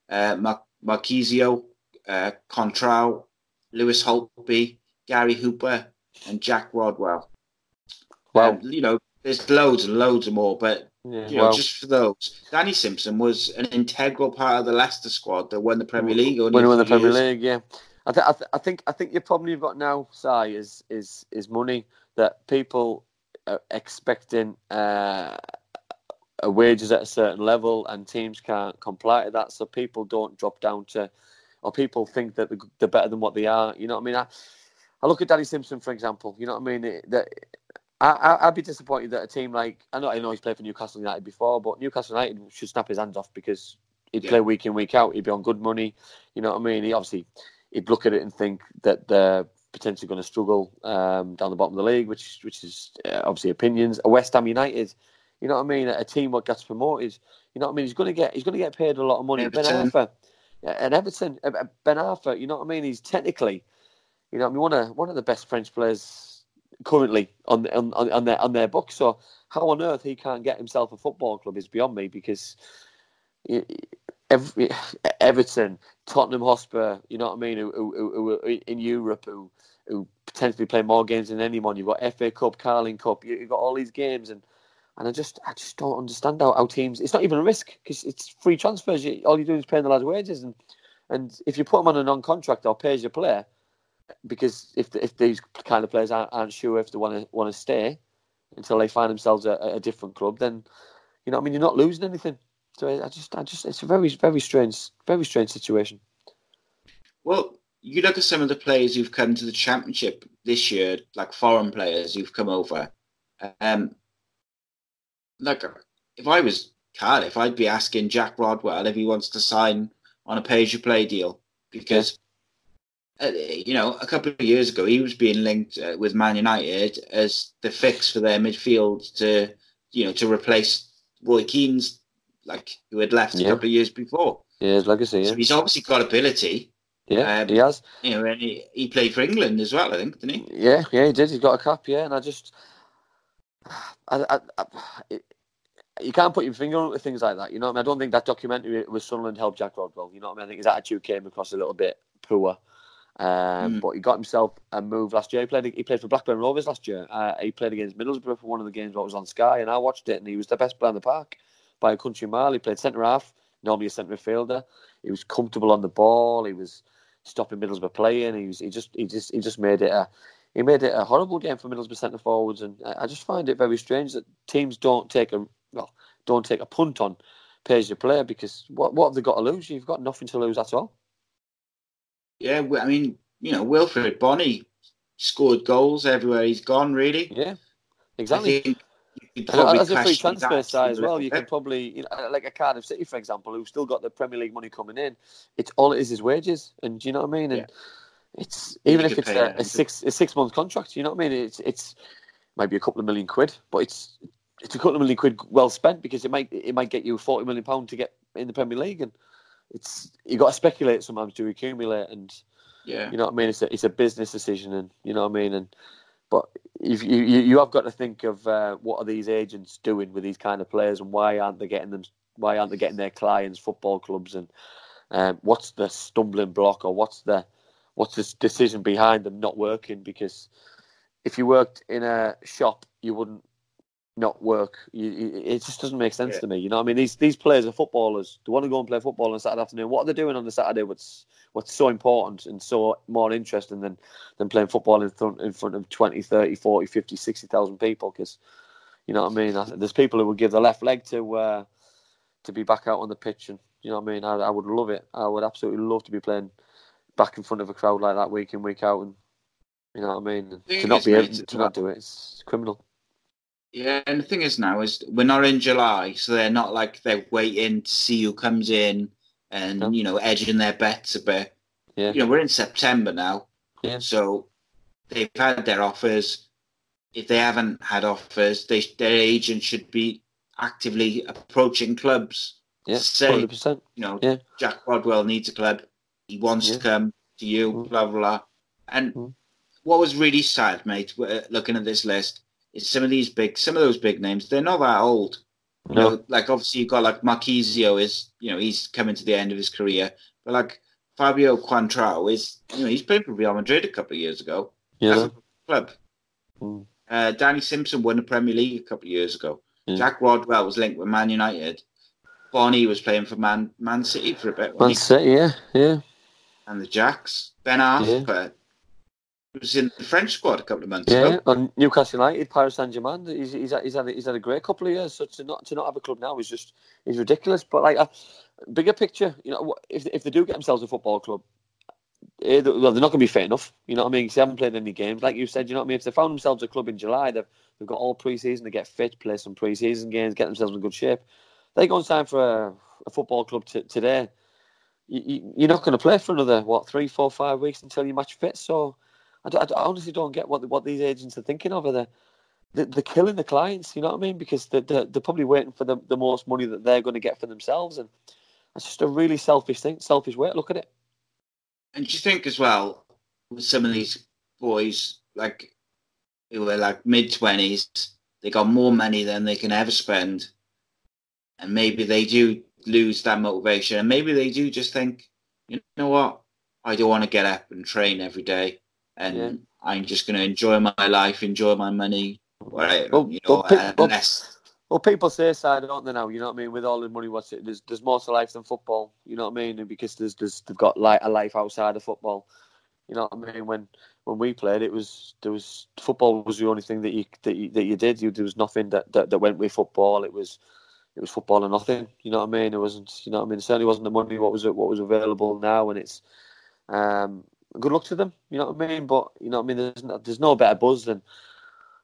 uh, Mar- Marchisio uh, Coentrão, Lewis Holtby, Gary Hooper, and Jack Rodwell. Well, um, you know, there's loads and loads of more, but yeah, you know, well, just for those, Danny Simpson was an integral part of the Leicester squad that won the Premier League. When won the Premier years. League, yeah. I, th- I, th- I, think I think you probably got now, Si, is is is money that people are expecting uh, wages at a certain level, and teams can't comply to that, so people don't drop down to, or people think that they're better than what they are. You know what I mean? I, I look at Danny Simpson, for example. You know what I mean? That I, would be disappointed that a team like I know I know he's played for Newcastle United before, but Newcastle United should snap his hands off because he'd yeah. play week in week out. He'd be on good money. You know what I mean? He obviously he'd look at it and think that they're potentially going to struggle um, down the bottom of the league, which which is uh, obviously opinions. A West Ham United, you know what I mean? A team what gets promoted, you know what I mean? He's going to get he's going to get paid a lot of money. Everton. Ben Arfa, and Everton, Ben Arfa, you know what I mean? He's technically, you know, I mean, one of one of the best French players currently on, on on their on their book. So how on earth he can't get himself a football club is beyond me because every, Everton, Tottenham Hotspur, you know what I mean, who, who, who, who in Europe who who potentially play more games than anyone. You've got FA Cup, Carling Cup, you've got all these games and. And I just, I just don't understand how, how teams. It's not even a risk because it's free transfers. All you're doing is paying the lads' wages, and and if you put them on a non-contract or pay as you play, because if if these kind of players aren't, aren't sure if they want to want to stay until they find themselves at a, a different club, then you know I mean you're not losing anything. So I just I just it's a very very strange very strange situation. Well, you look at some of the players who've come to the championship this year, like foreign players who've come over. Um, like if I was Cardiff, I'd be asking Jack Rodwell if he wants to sign on a pay-as-you-play deal because uh, you know, a couple of years ago, he was being linked uh, with Man United as the fix for their midfield to, you know, to replace Roy Keane's, like who had left yeah. a couple of years before. Yeah, his legacy. Yeah. So he's obviously got ability. Yeah, um, he has. You know, and he, he played for England as well, I think, didn't he? Yeah, yeah, he did. He's got a cap. Yeah, and I just, I, I, I it, you can't put your finger on things like that. You know, I, mean? I don't think that documentary with Sunderland helped Jack Rodwell. You know, what I mean, I think his attitude came across a little bit poor. Um, mm. But he got himself a move last year. He played. He played for Blackburn Rovers last year. Uh, he played against Middlesbrough for one of the games that was on Sky, and I watched it. And he was the best player in the park by a country mile. He played centre half, normally a centre midfielder. He was comfortable on the ball. He was stopping Middlesbrough playing. He was. He just. He just. He just made it a. He made it a horrible game for Middlesbrough centre forwards, and I just find it very strange that teams don't take a well, don't take a punt on pay as you play because what what have they got to lose? You've got nothing to lose at all. Yeah, I mean, you know, Wilfred Bony scored goals everywhere he's gone. Really, yeah, exactly. as a free transfer side as well, you can probably, you know, uh, like a Cardiff City, for example, who've still got the Premier League money coming in. It's all it is is wages, and do you know what I mean? And yeah. it's even if it's a, a, six a six month contract, you know what I mean? It's it's maybe a couple of million quid, but it's it's a couple of million quid well spent because it might it might get you forty million pound to get in the Premier League, and it's you got to speculate sometimes to accumulate and yeah. You know what I mean? It's a it's a business decision, and you know what I mean. And but if you you, you have got to think of uh, what are these agents doing with these kind of players, and why aren't they getting them? Why aren't they getting their clients football clubs? And um, what's the stumbling block, or what's the what's the decision behind them not working? Because if you worked in a shop, you wouldn't not work. You, you, it just doesn't make sense yeah. to me. You know, I mean, these these players are footballers. They want to go and play football on Saturday afternoon. What are they doing on the Saturday? What's what's so important and so more interesting than than playing football in front in front of 20, 30, 40, 50, 60,000 people? Because you know what I mean. There's people who would give the left leg to uh, to be back out on the pitch, and you know what I mean. I, I would love it. I would absolutely love to be playing back in front of a crowd like that week in week out, and you know what I mean. To not be able to, to not do it, it's criminal. Yeah, and the thing is now is we're not in July, so they're not like they're waiting to see who comes in and no. you know edging their bets a bit. Yeah. You know, we're in September now, yeah. so they've had their offers. If they haven't had offers, they, their agent should be actively approaching clubs Yeah, say, hundred percent. you know, Yeah. Jack Rodwell needs a club. He wants Yeah. to come to you, Mm. blah, blah, blah. And Mm. what was really sad, mate, looking at this list, is some of these big, some of those big names, they're not that old. You No. know, like obviously you've got like Marchisio is, you know, he's coming to the end of his career. But like Fabio Coentrão is, you know, he's played for Real Madrid a couple of years ago. Yeah. as a club. Mm. Uh, Danny Simpson won the Premier League a couple of years ago. Yeah. Jack Rodwell was linked with Man United. Bony was playing for Man Man City for a bit. Man? City, yeah, yeah. and the Jacks. Ben Arfa was in the French squad a couple of months Yeah, ago. and Newcastle United, Paris Saint Germain. He's, he's, had, he's, had, he's had a great couple of years. So to not to not have a club now is just is ridiculous. But like a bigger picture, you know, if if they do get themselves a football club, eh, they- well, they're not going to be fit enough. You know what I mean? 'Cause they haven't played any games, like you said. You know what I mean? If they found themselves a club in July, they've they've got all pre-season to get fit, play some pre-season games, get themselves in good shape. They go and sign for a, a football club t- today. You, you, you're not going to play for another what three, four, five weeks until you match fit. So. I, I honestly don't get what what these agents are thinking of. Are they, they they're killing the clients? You know what I mean? Because they're, they're, they're probably waiting for the, the most money that they're going to get for themselves, and it's just a really selfish thing, selfish way to look at it. And do you think as well with some of these boys like who are like mid twenties, they got more money than they can ever spend, and maybe they do lose that motivation, and maybe they do just think, you know what, I don't want to get up and train every day, and Yeah. I'm just going to enjoy my life, enjoy my money, Well, you know, well, unless Well, people say so, don't they? Now, you know what I mean. With all the money, what's it? There's there's more to life than football. You know what I mean? And because there's there's they've got like a life outside of football. You know what I mean? When when we played, it was there was football was the only thing that you that you, that you did. You, there was nothing that, that, that went with football. It was it was football or nothing. You know what I mean? It wasn't. You know what I mean? It certainly wasn't the money what was it? what was available now, and it's um good luck to them. You know what I mean? But you know what I mean? There's no, there's no better buzz than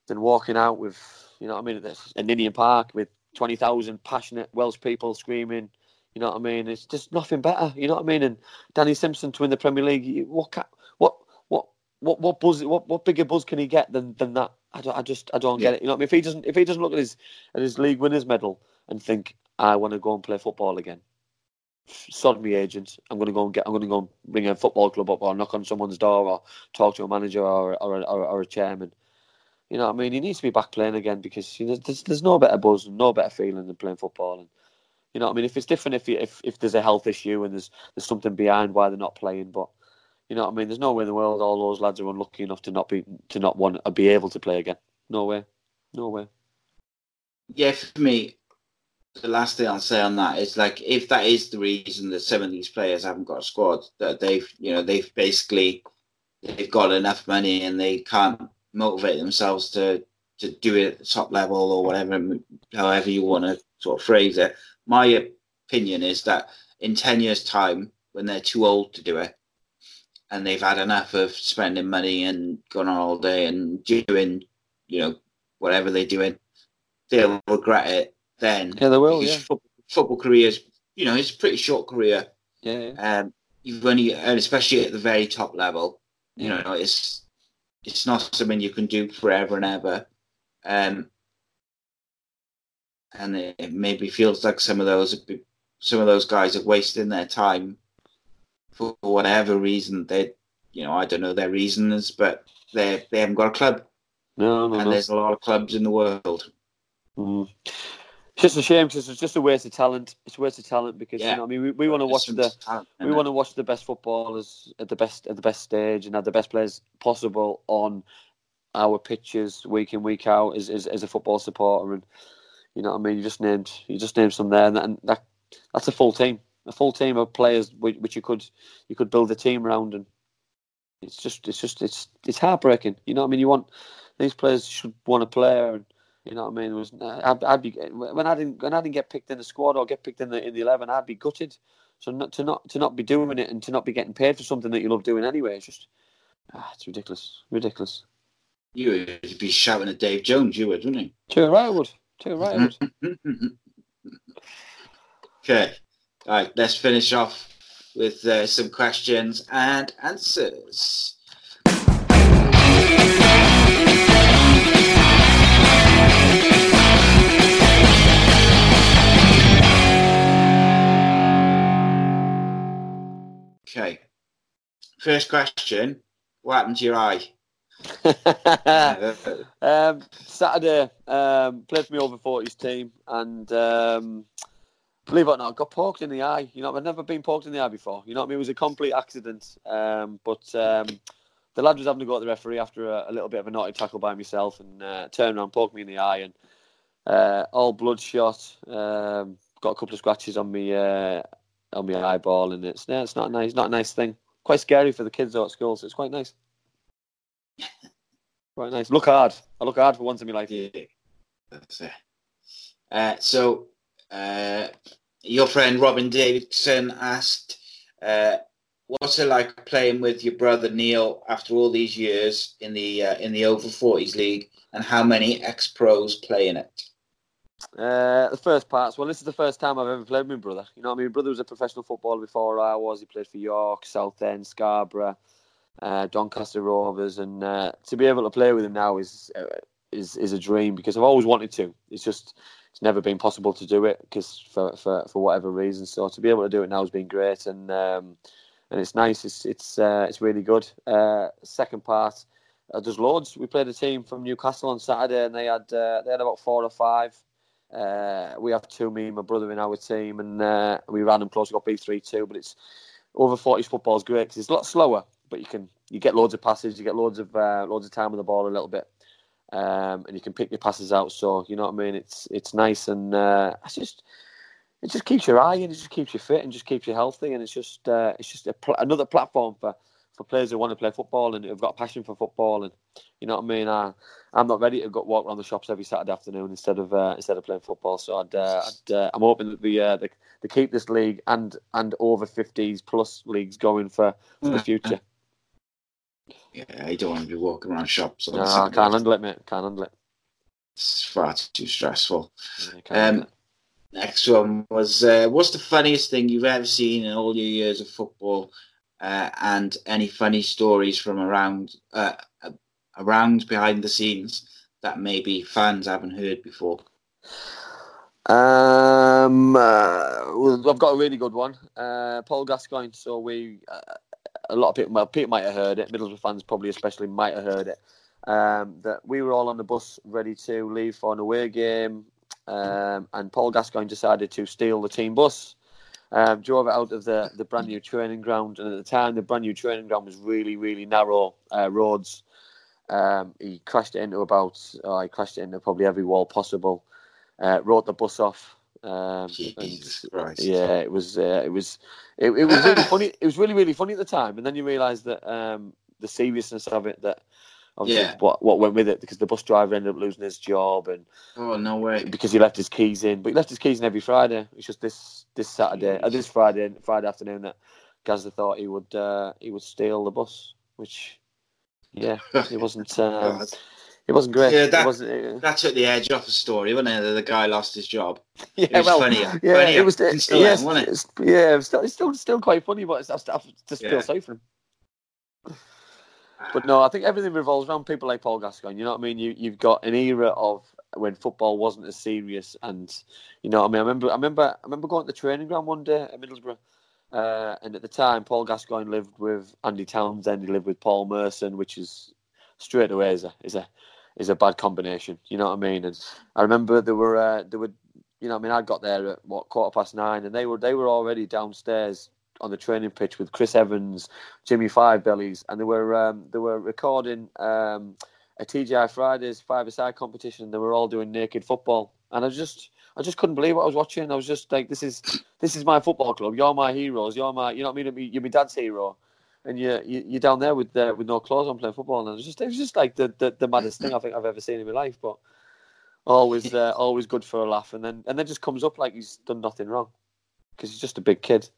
than walking out with you know what I mean at Ninian Park with twenty thousand passionate Welsh people screaming. You know what I mean? It's just nothing better. You know what I mean? And Danny Simpson to win the Premier League. What what what what what buzz? What what bigger buzz can he get than than that? I, don't, I just I don't get it. You know what I mean? If he doesn't if he doesn't look at his at his league winners medal and think I want to go and play football again, sod me agent. I'm to go and get. I'm to go and bring a football club up or knock on someone's door or talk to a manager or or, a- or, or a chairman. You know what I mean? He needs to be back playing again because you know, there's there's no better buzz and no better feeling than playing football. And you know what I mean? If it's different, if if if there's a health issue and there's there's something behind why they're not playing, but you know what I mean? There's no way in the world all those lads are unlucky enough to not be to not want to be able to play again. No way, no way. yeah, for me, the last thing I'll say on that is like if that is the reason that some of these players haven't got a squad, that they've you know they've basically they've got enough money and they can't motivate themselves to to do it at the top level or whatever, however you want to sort of phrase it. My opinion is that in ten years' time, when they're too old to do it, and they've had enough of spending money and going on all day and doing, you know, whatever they're doing, they'll regret it then. Yeah, they will. Yeah, fo- football careers, you know, it's a pretty short career. yeah, yeah. Um, you've only, and especially at the very top level, you know, it's it's not something you can do forever and ever. Um, and it, it maybe feels like some of those some of those guys are wasting their time for whatever reason. They, you know, I don't know their reasons, but they they haven't got a club, No, no, and no. there's a lot of clubs in the world. Mm. It's just a shame because it's just a waste of talent. It's a waste of talent because Yeah. you know, I mean, we, we want to watch the talent we want to watch the best footballers at the best at the best stage and have the best players possible on our pitches week in week out as as, as a football supporter. And you know what I mean? You just named you just named some there and that, and that that's a full team a full team of players which, which you could you could build a team around. And it's just it's just it's it's heartbreaking. You know what I mean? You want these players should want to play and you know what I mean? It was I'd, I'd be when I didn't when I didn't get picked in the squad or get picked in the in the eleven, I'd be gutted. So not to not to not be doing it and to not be getting paid for something that you love doing anyway, it's just ah, it's ridiculous, ridiculous. You would be shouting at Dave Jones, you would, wouldn't you? Too right, I would. Too right, I would. *laughs* okay. All right, let's finish off with uh, some questions and answers. Okay. First question: What happened to your eye? *laughs* um, Saturday, um, played for me over 40s team, and um, believe it or not, got poked in the eye. You know, I've never been poked in the eye before. You know what I mean? It was a complete accident. Um, but um, the lad was having to go to the referee after a, a little bit of a naughty tackle by myself and uh, turned around, poked me in the eye, and uh, all bloodshot. Um, got a couple of scratches on me uh, on my eyeball, and it's yeah, it's not nice. Not a nice thing. Quite scary for the kids though at school, so it's quite nice. Quite nice. Look hard. I look hard for once in my life. Yeah, that's it. Uh, so, uh, your friend Robin Davidson asked, uh, "What's it like playing with your brother Neil after all these years in the uh, in the over forties league, and how many ex pros play in it?" Uh, the first parts. Well, this is the first time I've ever played with my brother. You know, I mean, my brother was a professional footballer before I was. He played for York, Southend, Scarborough, uh, Doncaster Rovers, and uh, to be able to play with him now is uh, is is a dream because I've always wanted to. It's just it's never been possible to do it because for, for for whatever reason. So to be able to do it now has been great, and um, and it's nice. It's it's uh, it's really good. Uh, second part. Uh, there's loads. We played a team from Newcastle on Saturday, and they had uh, they had about four or five. Uh, we have two, me and my brother in our team, and uh, we ran them close. We got B three two, but it's over 40s football is great because it's a lot slower, but you can you get loads of passes, you get loads of uh, loads of time on the ball a little bit, um, and you can pick your passes out. So you know what I mean. It's it's nice, and uh, it's just it just keeps your eye and it just keeps you fit and just keeps you healthy, and it's just uh, it's just pl- another platform for for players who want to play football and who've got a passion for football. And you know what I mean. I, I'm not ready to go walk around the shops every Saturday afternoon instead of uh, instead of playing football. So I'd, uh, I'd uh, I'm hoping that the, uh, the they keep this league and and over 50s plus leagues going for, for the future. Yeah, I don't want to be walking around shops. No, I can't handle it, mate. Can't handle it. It's far too stressful. Yeah, Um, next one was uh, what's the funniest thing you've ever seen in all your years of football, uh, and any funny stories from around uh, around behind the scenes that maybe fans haven't heard before. Um, uh, I've got a really good one. Uh, Paul Gascoigne. So we, uh, a lot of people, well, people might have heard it. Middlesbrough fans probably especially might have heard it. Um, that we were all on the bus ready to leave for an away game, um, and Paul Gascoigne decided to steal the team bus. Um, drove it out of the, the brand new training ground, and at the time, the brand new training ground was really, really narrow uh, roads. Um, he crashed it into about, oh, he crashed it into probably every wall possible. Uh, wrote the bus off. Um, and, yeah, it was, uh, it was, it, it was really funny. It was really, really funny at the time, and then you realise that um, the seriousness of it, that obviously Yeah. what what went with it, because the bus driver ended up losing his job, and Oh no way! because he left his keys in. But he left his keys in every Friday. It's just this this Saturday, uh, this Friday, Friday afternoon that Gazza thought he would uh, he would steal the bus, which yeah, it wasn't *laughs* um, it wasn't great. Yeah, that- it wasn't. Uh, That took the edge off the story, wasn't it? That the guy lost his job. *laughs* yeah, It was well, funnier. yeah, funnier it was. It, still yes, then, it? it's, yeah, it's still, it's still still quite funny, but it's, I still- I just Yeah. feel sorry for him. But no, I think everything revolves around people like Paul Gascoigne. You know what I mean? You you've got an era of when football wasn't as serious, and you know what I mean. I remember, I remember, I remember going to the training ground one day at Middlesbrough, uh, and at the time, Paul Gascoigne lived with Andy Townsend. He lived with Paul Merson, which is straight away is a is a is a bad combination. You know what I mean? And I remember there were uh, there were, you know, I mean, I got there at what quarter past nine, and they were they were already downstairs on the training pitch with Chris Evans, Jimmy Five Bellies, and they were um, they were recording um, a TGI Fridays five aside competition. They were all doing naked football, and I just I just couldn't believe what I was watching. I was just like, this is this is my football club. You're my heroes. You're my you know what I mean. You're my dad's hero, and you- you're down there with uh, with no clothes on playing football. And it was just it was just like the, the, the maddest thing I think I've ever seen in my life. But always uh, always good for a laugh, and then and then just comes up like he's done nothing wrong because he's just a big kid,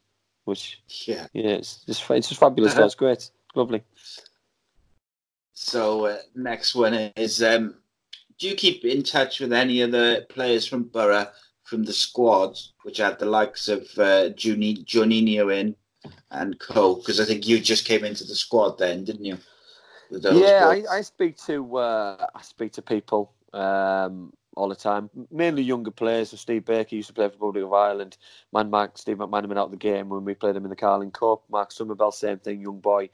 which Yeah. yeah, it's just it's just fabulous. though. It's great, lovely. So uh, next one is: um, Do you keep in touch with any of the players from Borough from the squad, which had the likes of uh, Juni- Juninho in and Co? Because I think you just came into the squad then, didn't you? Yeah. I, I speak to uh, I speak to people. Um, all the time. Mainly younger players. So Steve Baker used to play for Republic of Ireland. Man Mark Steve McManaman out of the game when we played him in the Carling Cup. Mark Summerbell, same thing, young boy.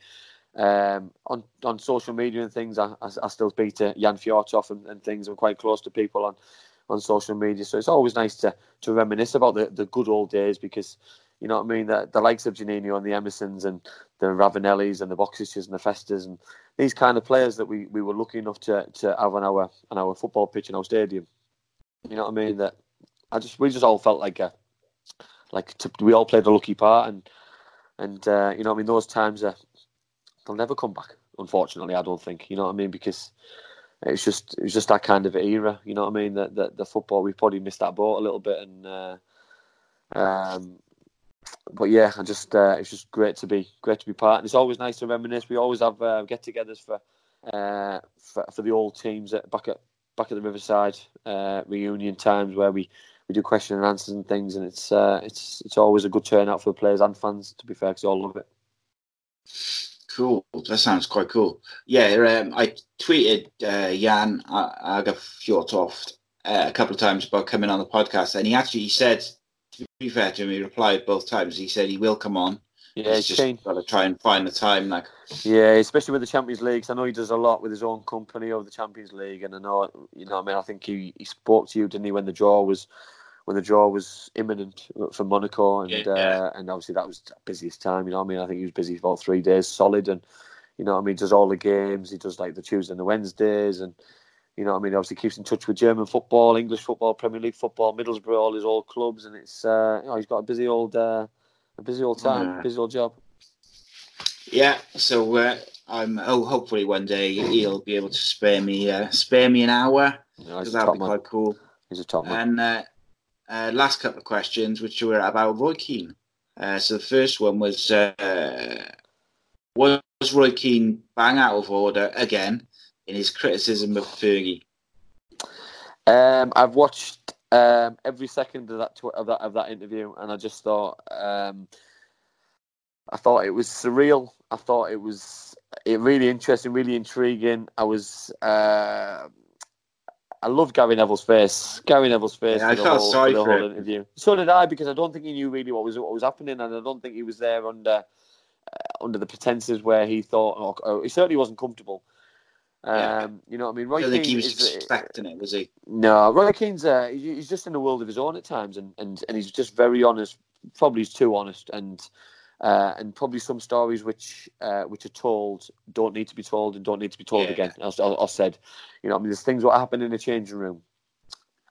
Um, on on social media and things, I, I, I still speak to Jan Fjortoft and, and, things. I'm quite close to people on, on social media, so it's always nice to, to reminisce about the, the good old days because you know what I mean. The, the likes of Juninho and the Emersons and the Ravanellis and the Boksiches and the Festas and these kind of players that we, we were lucky enough to, to have on our on our football pitch in our stadium. You know what I mean? That I just we just all felt like a like to, we all played a lucky part and and uh, you know what I mean those times are they'll never come back. Unfortunately, I don't think. You know what I mean? Because it's just it's just that kind of era. You know what I mean? That the, the, football we probably missed that boat a little bit, and uh, um, but yeah, I just uh, it's just great to be great to be part. And it's always nice to reminisce. We always have uh, get-togethers for, uh, for for the old teams at, back at back at the Riverside uh, reunion times where we, we do question and answers and things, and it's uh, it's it's always a good turnout for the players and fans. To be fair, because all love it. Cool. That sounds quite cool. Yeah, um, I tweeted uh, Jan Fjortoft uh, a couple of times about coming on the podcast, and he actually said, be fair to him, he replied both times. He said he will come on. Yeah, he's just got to try and find the time. Like, yeah, especially with the Champions League. I know he does a lot with his own company over the Champions League, and I know, you know, I mean, I think he, he spoke to you, didn't he, when the draw was when the draw was imminent for Monaco, and yeah, yeah. Uh, and obviously that was the busiest time. You know, I mean, I think he was busy for about three days solid, and you know, I mean, does all the games. He does like the Tuesday and the Wednesdays, and you know, I mean, obviously keeps in touch with German football, English football, Premier League football, Middlesbrough, all his old clubs, and it's uh, you know, he's got a busy old uh, a busy old time, yeah. busy old job. Yeah, so uh, I'm oh, hopefully one day he'll be able to spare me uh, spare me an hour because that'd be man. quite cool. He's a top man. And uh, uh, last couple of questions, which were about Roy Keane. Uh, so the first one was uh, Was Roy Keane bang out of order again in his criticism of Fergie? Um, I've watched um, every second of that, tw- of that of that interview, and I just thought um, I thought it was surreal. I thought it was it really interesting, really intriguing. I was uh, I love Gary Neville's face. Gary Neville's face. Yeah, I felt whole, sorry for, the whole interview. So did I because I don't think he knew really what was what was happening, and I don't think he was there under uh, under the pretenses where he thought, or, or he certainly wasn't comfortable. Um, yeah. You know what I mean? Roy I don't Keane think he was is, expecting it, was he? No, Roy Keane's uh, he's just in a world of his own at times, and, and, and he's just very honest. Probably he's too honest, and uh, and probably some stories which uh, which are told don't need to be told and don't need to be told yeah. again. As I said, you know, I mean, there's things what happen in the changing room,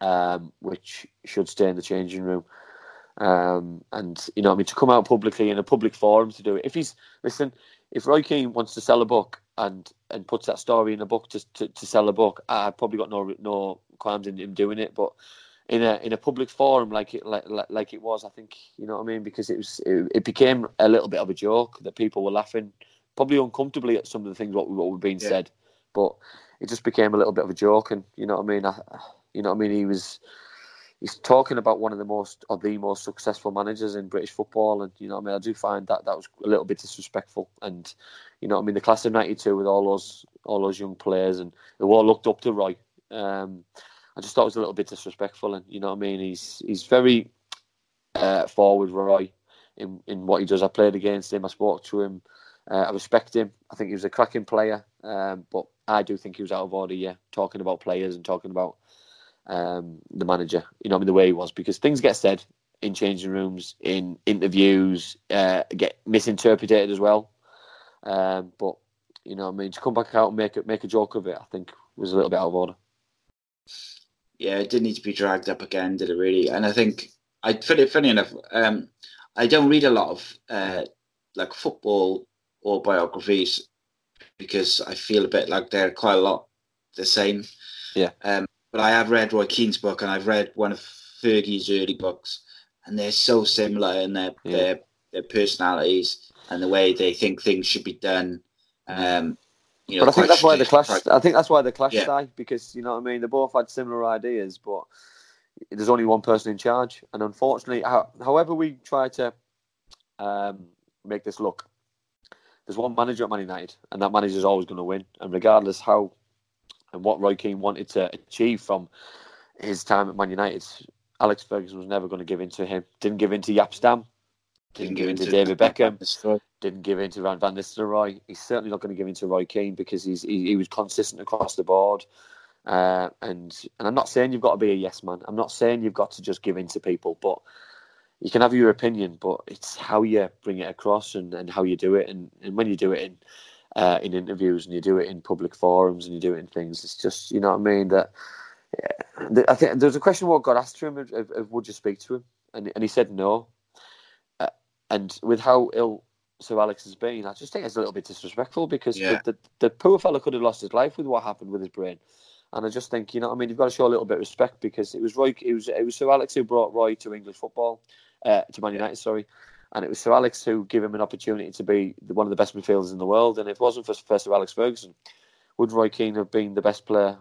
um, which should stay in the changing room. Um, and you know, I mean, to come out publicly in a public forum to do it. If he's listen, if Roy Keane wants to sell a book and and puts that story in a book to to, to sell a book, I've probably got no no qualms in him doing it. But in a in a public forum like it like, like it was. I think you know what I mean because it was it, it, became a little bit of a joke that people were laughing, probably uncomfortably at some of the things what what were being yeah. said, but it just became a little bit of a joke. And you know what I mean. I, you know what I mean. He was he's talking about one of the most or the most successful managers in British football, and you know I mean. I do find that that was a little bit disrespectful, and you know I mean. The class of '92 with all those all those young players, and they all looked up to Roy. Um, I just thought it was a little bit disrespectful, and you know I mean. He's he's very uh, forward, Roy, in in what he does. I played against him. I spoke to him. Uh, I respect him. I think he was a cracking player, um, but I do think he was out of order. Yeah, talking about players and talking about um, the manager. You know, I mean, the way he was because things get said in changing rooms, in interviews, uh, get misinterpreted as well. Um, but you know, I mean, to come back out and make it make a joke of it, I think was a little bit out of order yeah, it did need to be dragged up again, did it really? And I think I funny, funny enough, um, I don't read a lot of uh, like football or biographies because I feel a bit like they're quite a lot the same. Yeah. Um, but I have read Roy Keane's book and I've read one of Fergie's early books, and they're so similar in their yeah. their, their personalities and the way they think things should be done. Um, you know, but I think that's why the clash. I think that's why the clash yeah. because you know what I mean. They both had similar ideas, but there's only one person in charge, and unfortunately, however we try to um, make this look, there's one manager at Man United, and that manager is always going to win. And regardless how and what Roy Keane wanted to achieve from his time at Man United, Alex Ferguson was never going to give in to him. Didn't give in to Jaap Stam. Didn't, give in to David Beckham. Didn't give in to Van, Van Nistelrooy. He's certainly not going to give in to Roy Keane because he's he, he was consistent across the board. Uh, and and I'm not saying you've got to be a yes man. I'm not saying you've got to just give in to people, but you can have your opinion, but it's how you bring it across and, and how you do it. And, and when you do it in uh, in interviews and you do it in public forums and you do it in things, it's just you know what I mean. That yeah, I think there's a question what God asked to him of, of, of, would you speak to him, and and he said no. Uh, and with how ill Sir Alex has been, I just think it's a little bit disrespectful because yeah. the, the, the poor fellow could have lost his life with what happened with his brain. And I just think, you know, I mean, you've got to show a little bit of respect because it was Roy, it was it was Sir Alex who brought Roy to English football uh, to Man United, sorry. And it was Sir Alex who gave him an opportunity to be one of the best midfielders in the world. And if it wasn't for, for Sir Alex Ferguson, would Roy Keane have been the best player,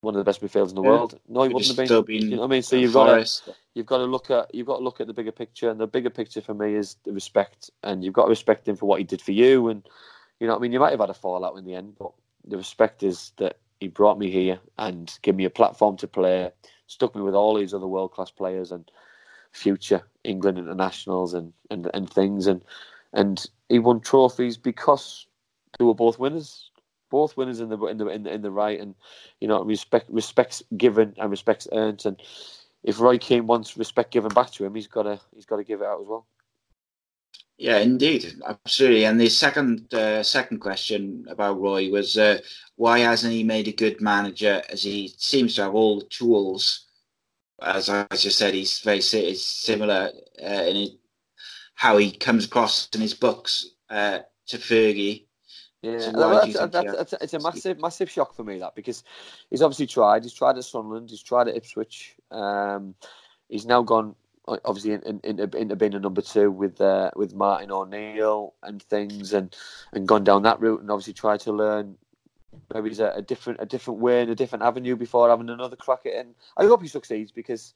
one of the best midfielders in the yeah. world? No, he wouldn't have been. been. You know what I mean? So you've got to you've got to look at you've got to look at the bigger picture, and the bigger picture for me is the respect, and you've got to respect him for what he did for you. And you know, what I mean, you might have had a fallout in the end, but the respect is that he brought me here and gave me a platform to play, stuck me with all these other world class players, and future England internationals and, and, and things. And and he won trophies because they were both winners, both winners in the in the in the, in the right. And you know, respect respects given and respects earned. And if Roy Keane wants respect given back to him, he's got to he's got to give it out as well. Yeah, indeed, absolutely. And the second uh, second question about Roy was uh, why hasn't he made a good manager? As he seems to have all the tools as I just said, he's very similar uh, in how he comes across in his books uh, to Fergie. Yeah, so that's, that's, that's, it's a massive, massive shock for me that because he's obviously tried. He's tried at Sunderland. He's tried at Ipswich. Um, he's now gone obviously in, in, into being a number two with uh, with Martin O'Neill and things, and and gone down that route, and obviously tried to learn maybe he's a, a, different a different way and a different avenue before having another crack at it. And I hope he succeeds because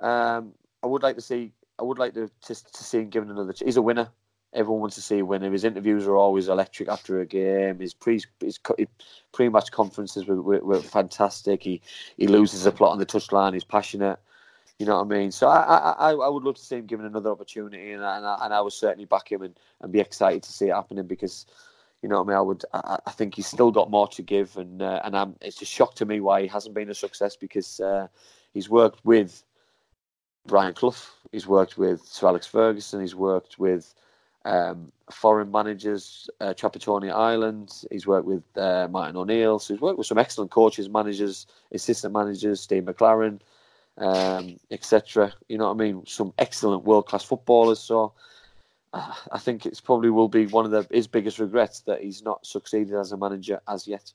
um, I would like to see I would like to, to, to see him given another. He's a winner. Everyone wants to see a winner. His interviews are always electric after a game. His pre his pre-match conferences were, were, were, fantastic. He he loses a plot on the touchline. He's passionate. You know what I mean? So I, I, I would love to see him given another opportunity, and, and, I, and I would certainly back him and, and be excited to see it happening because you know what I mean? I would. I, I think he's still got more to give, and uh, and I'm, it's a shock to me why he hasn't been a success because uh, he's worked with Brian Clough, he's worked with Sir Alex Ferguson, he's worked with um, foreign managers, uh, Trapattoni Island, he's worked with uh, Martin O'Neill, so he's worked with some excellent coaches, managers, assistant managers, Steve McClaren, um, etc. You know what I mean? Some excellent world class footballers. So I think it's probably will be one of the, his biggest regrets that he's not succeeded as a manager as yet.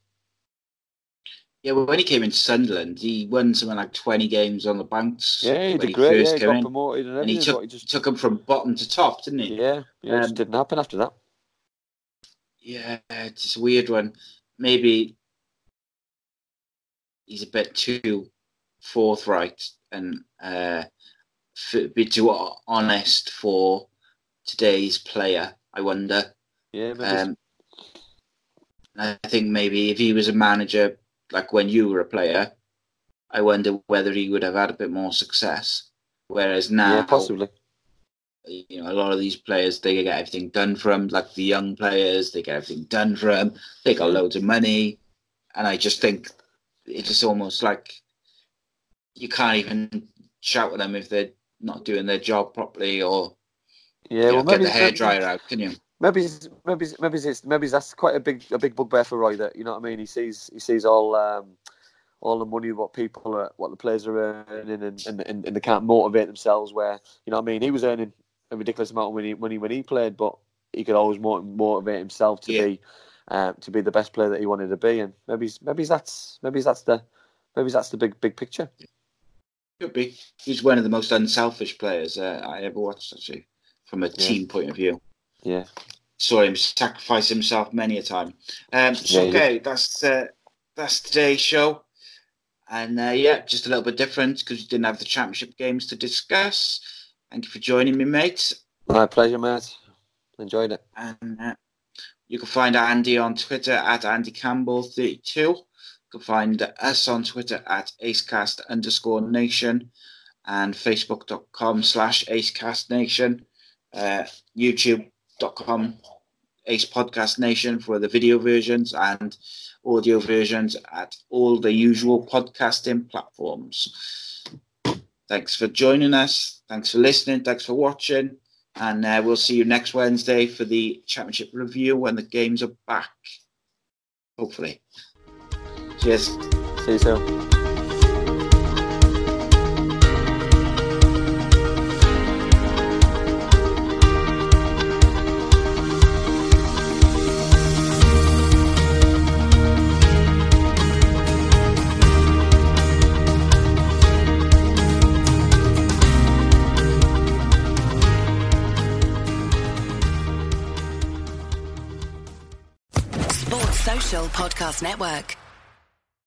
Yeah, well, when he came into Sunderland, he won something like twenty games on the bounce. Yeah, he did he great. Yeah, he got in. promoted and, and he took, he just... took him from bottom to top, didn't he? Yeah, yeah, um, it just um, didn't happen after that. Yeah, it's a weird one. Maybe he's a bit too forthright and uh, a bit too honest for today's player. I wonder. Yeah, um, I think maybe if he was a manager, like when you were a player, I wonder whether he would have had a bit more success. Whereas now, yeah, possibly. You know, a lot of these players they get everything done for them. Like the young players, they get everything done for them. They got loads of money, and I just think it's just almost like you can't even shout at them if they're not doing their job properly or yeah, well, maybe, get the hair dryer out, can you? Maybe, maybe, maybe it's maybe that's quite a big a big bugbear for Roy. That you know what I mean. He sees he sees all um, all the money what people are, what the players are earning, and, and, and, they can't motivate themselves. Where you know what I mean. He was earning a ridiculous amount of money, money when he played, but he could always motivate himself to yeah. be um, to be the best player that he wanted to be. And maybe maybe that's maybe that's the maybe that's the big big picture. Could be. He's one of the most unselfish players uh, I ever watched. Actually from a yeah. team point of view. Yeah. Saw him sacrifice himself many a time. Um, so yeah, okay, that's uh, that's today's show, and uh, yeah, just a little bit different because we didn't have the championship games to discuss. Thank you for joining me, mate. My pleasure, mate. Enjoyed it. And uh, you can find Andy on Twitter at Andy Campbell thirty two. You can find us on Twitter at acecast underscore nation and facebook.com slash acecastnation, uh, youtube.com Ace Podcast Nation for the video versions and audio versions at all the usual podcasting platforms. Thanks for joining us. Thanks for listening. Thanks for watching. And uh, we'll see you next Wednesday for the championship review when the games are back. Hopefully. Cheers. See you soon. Podcast Network.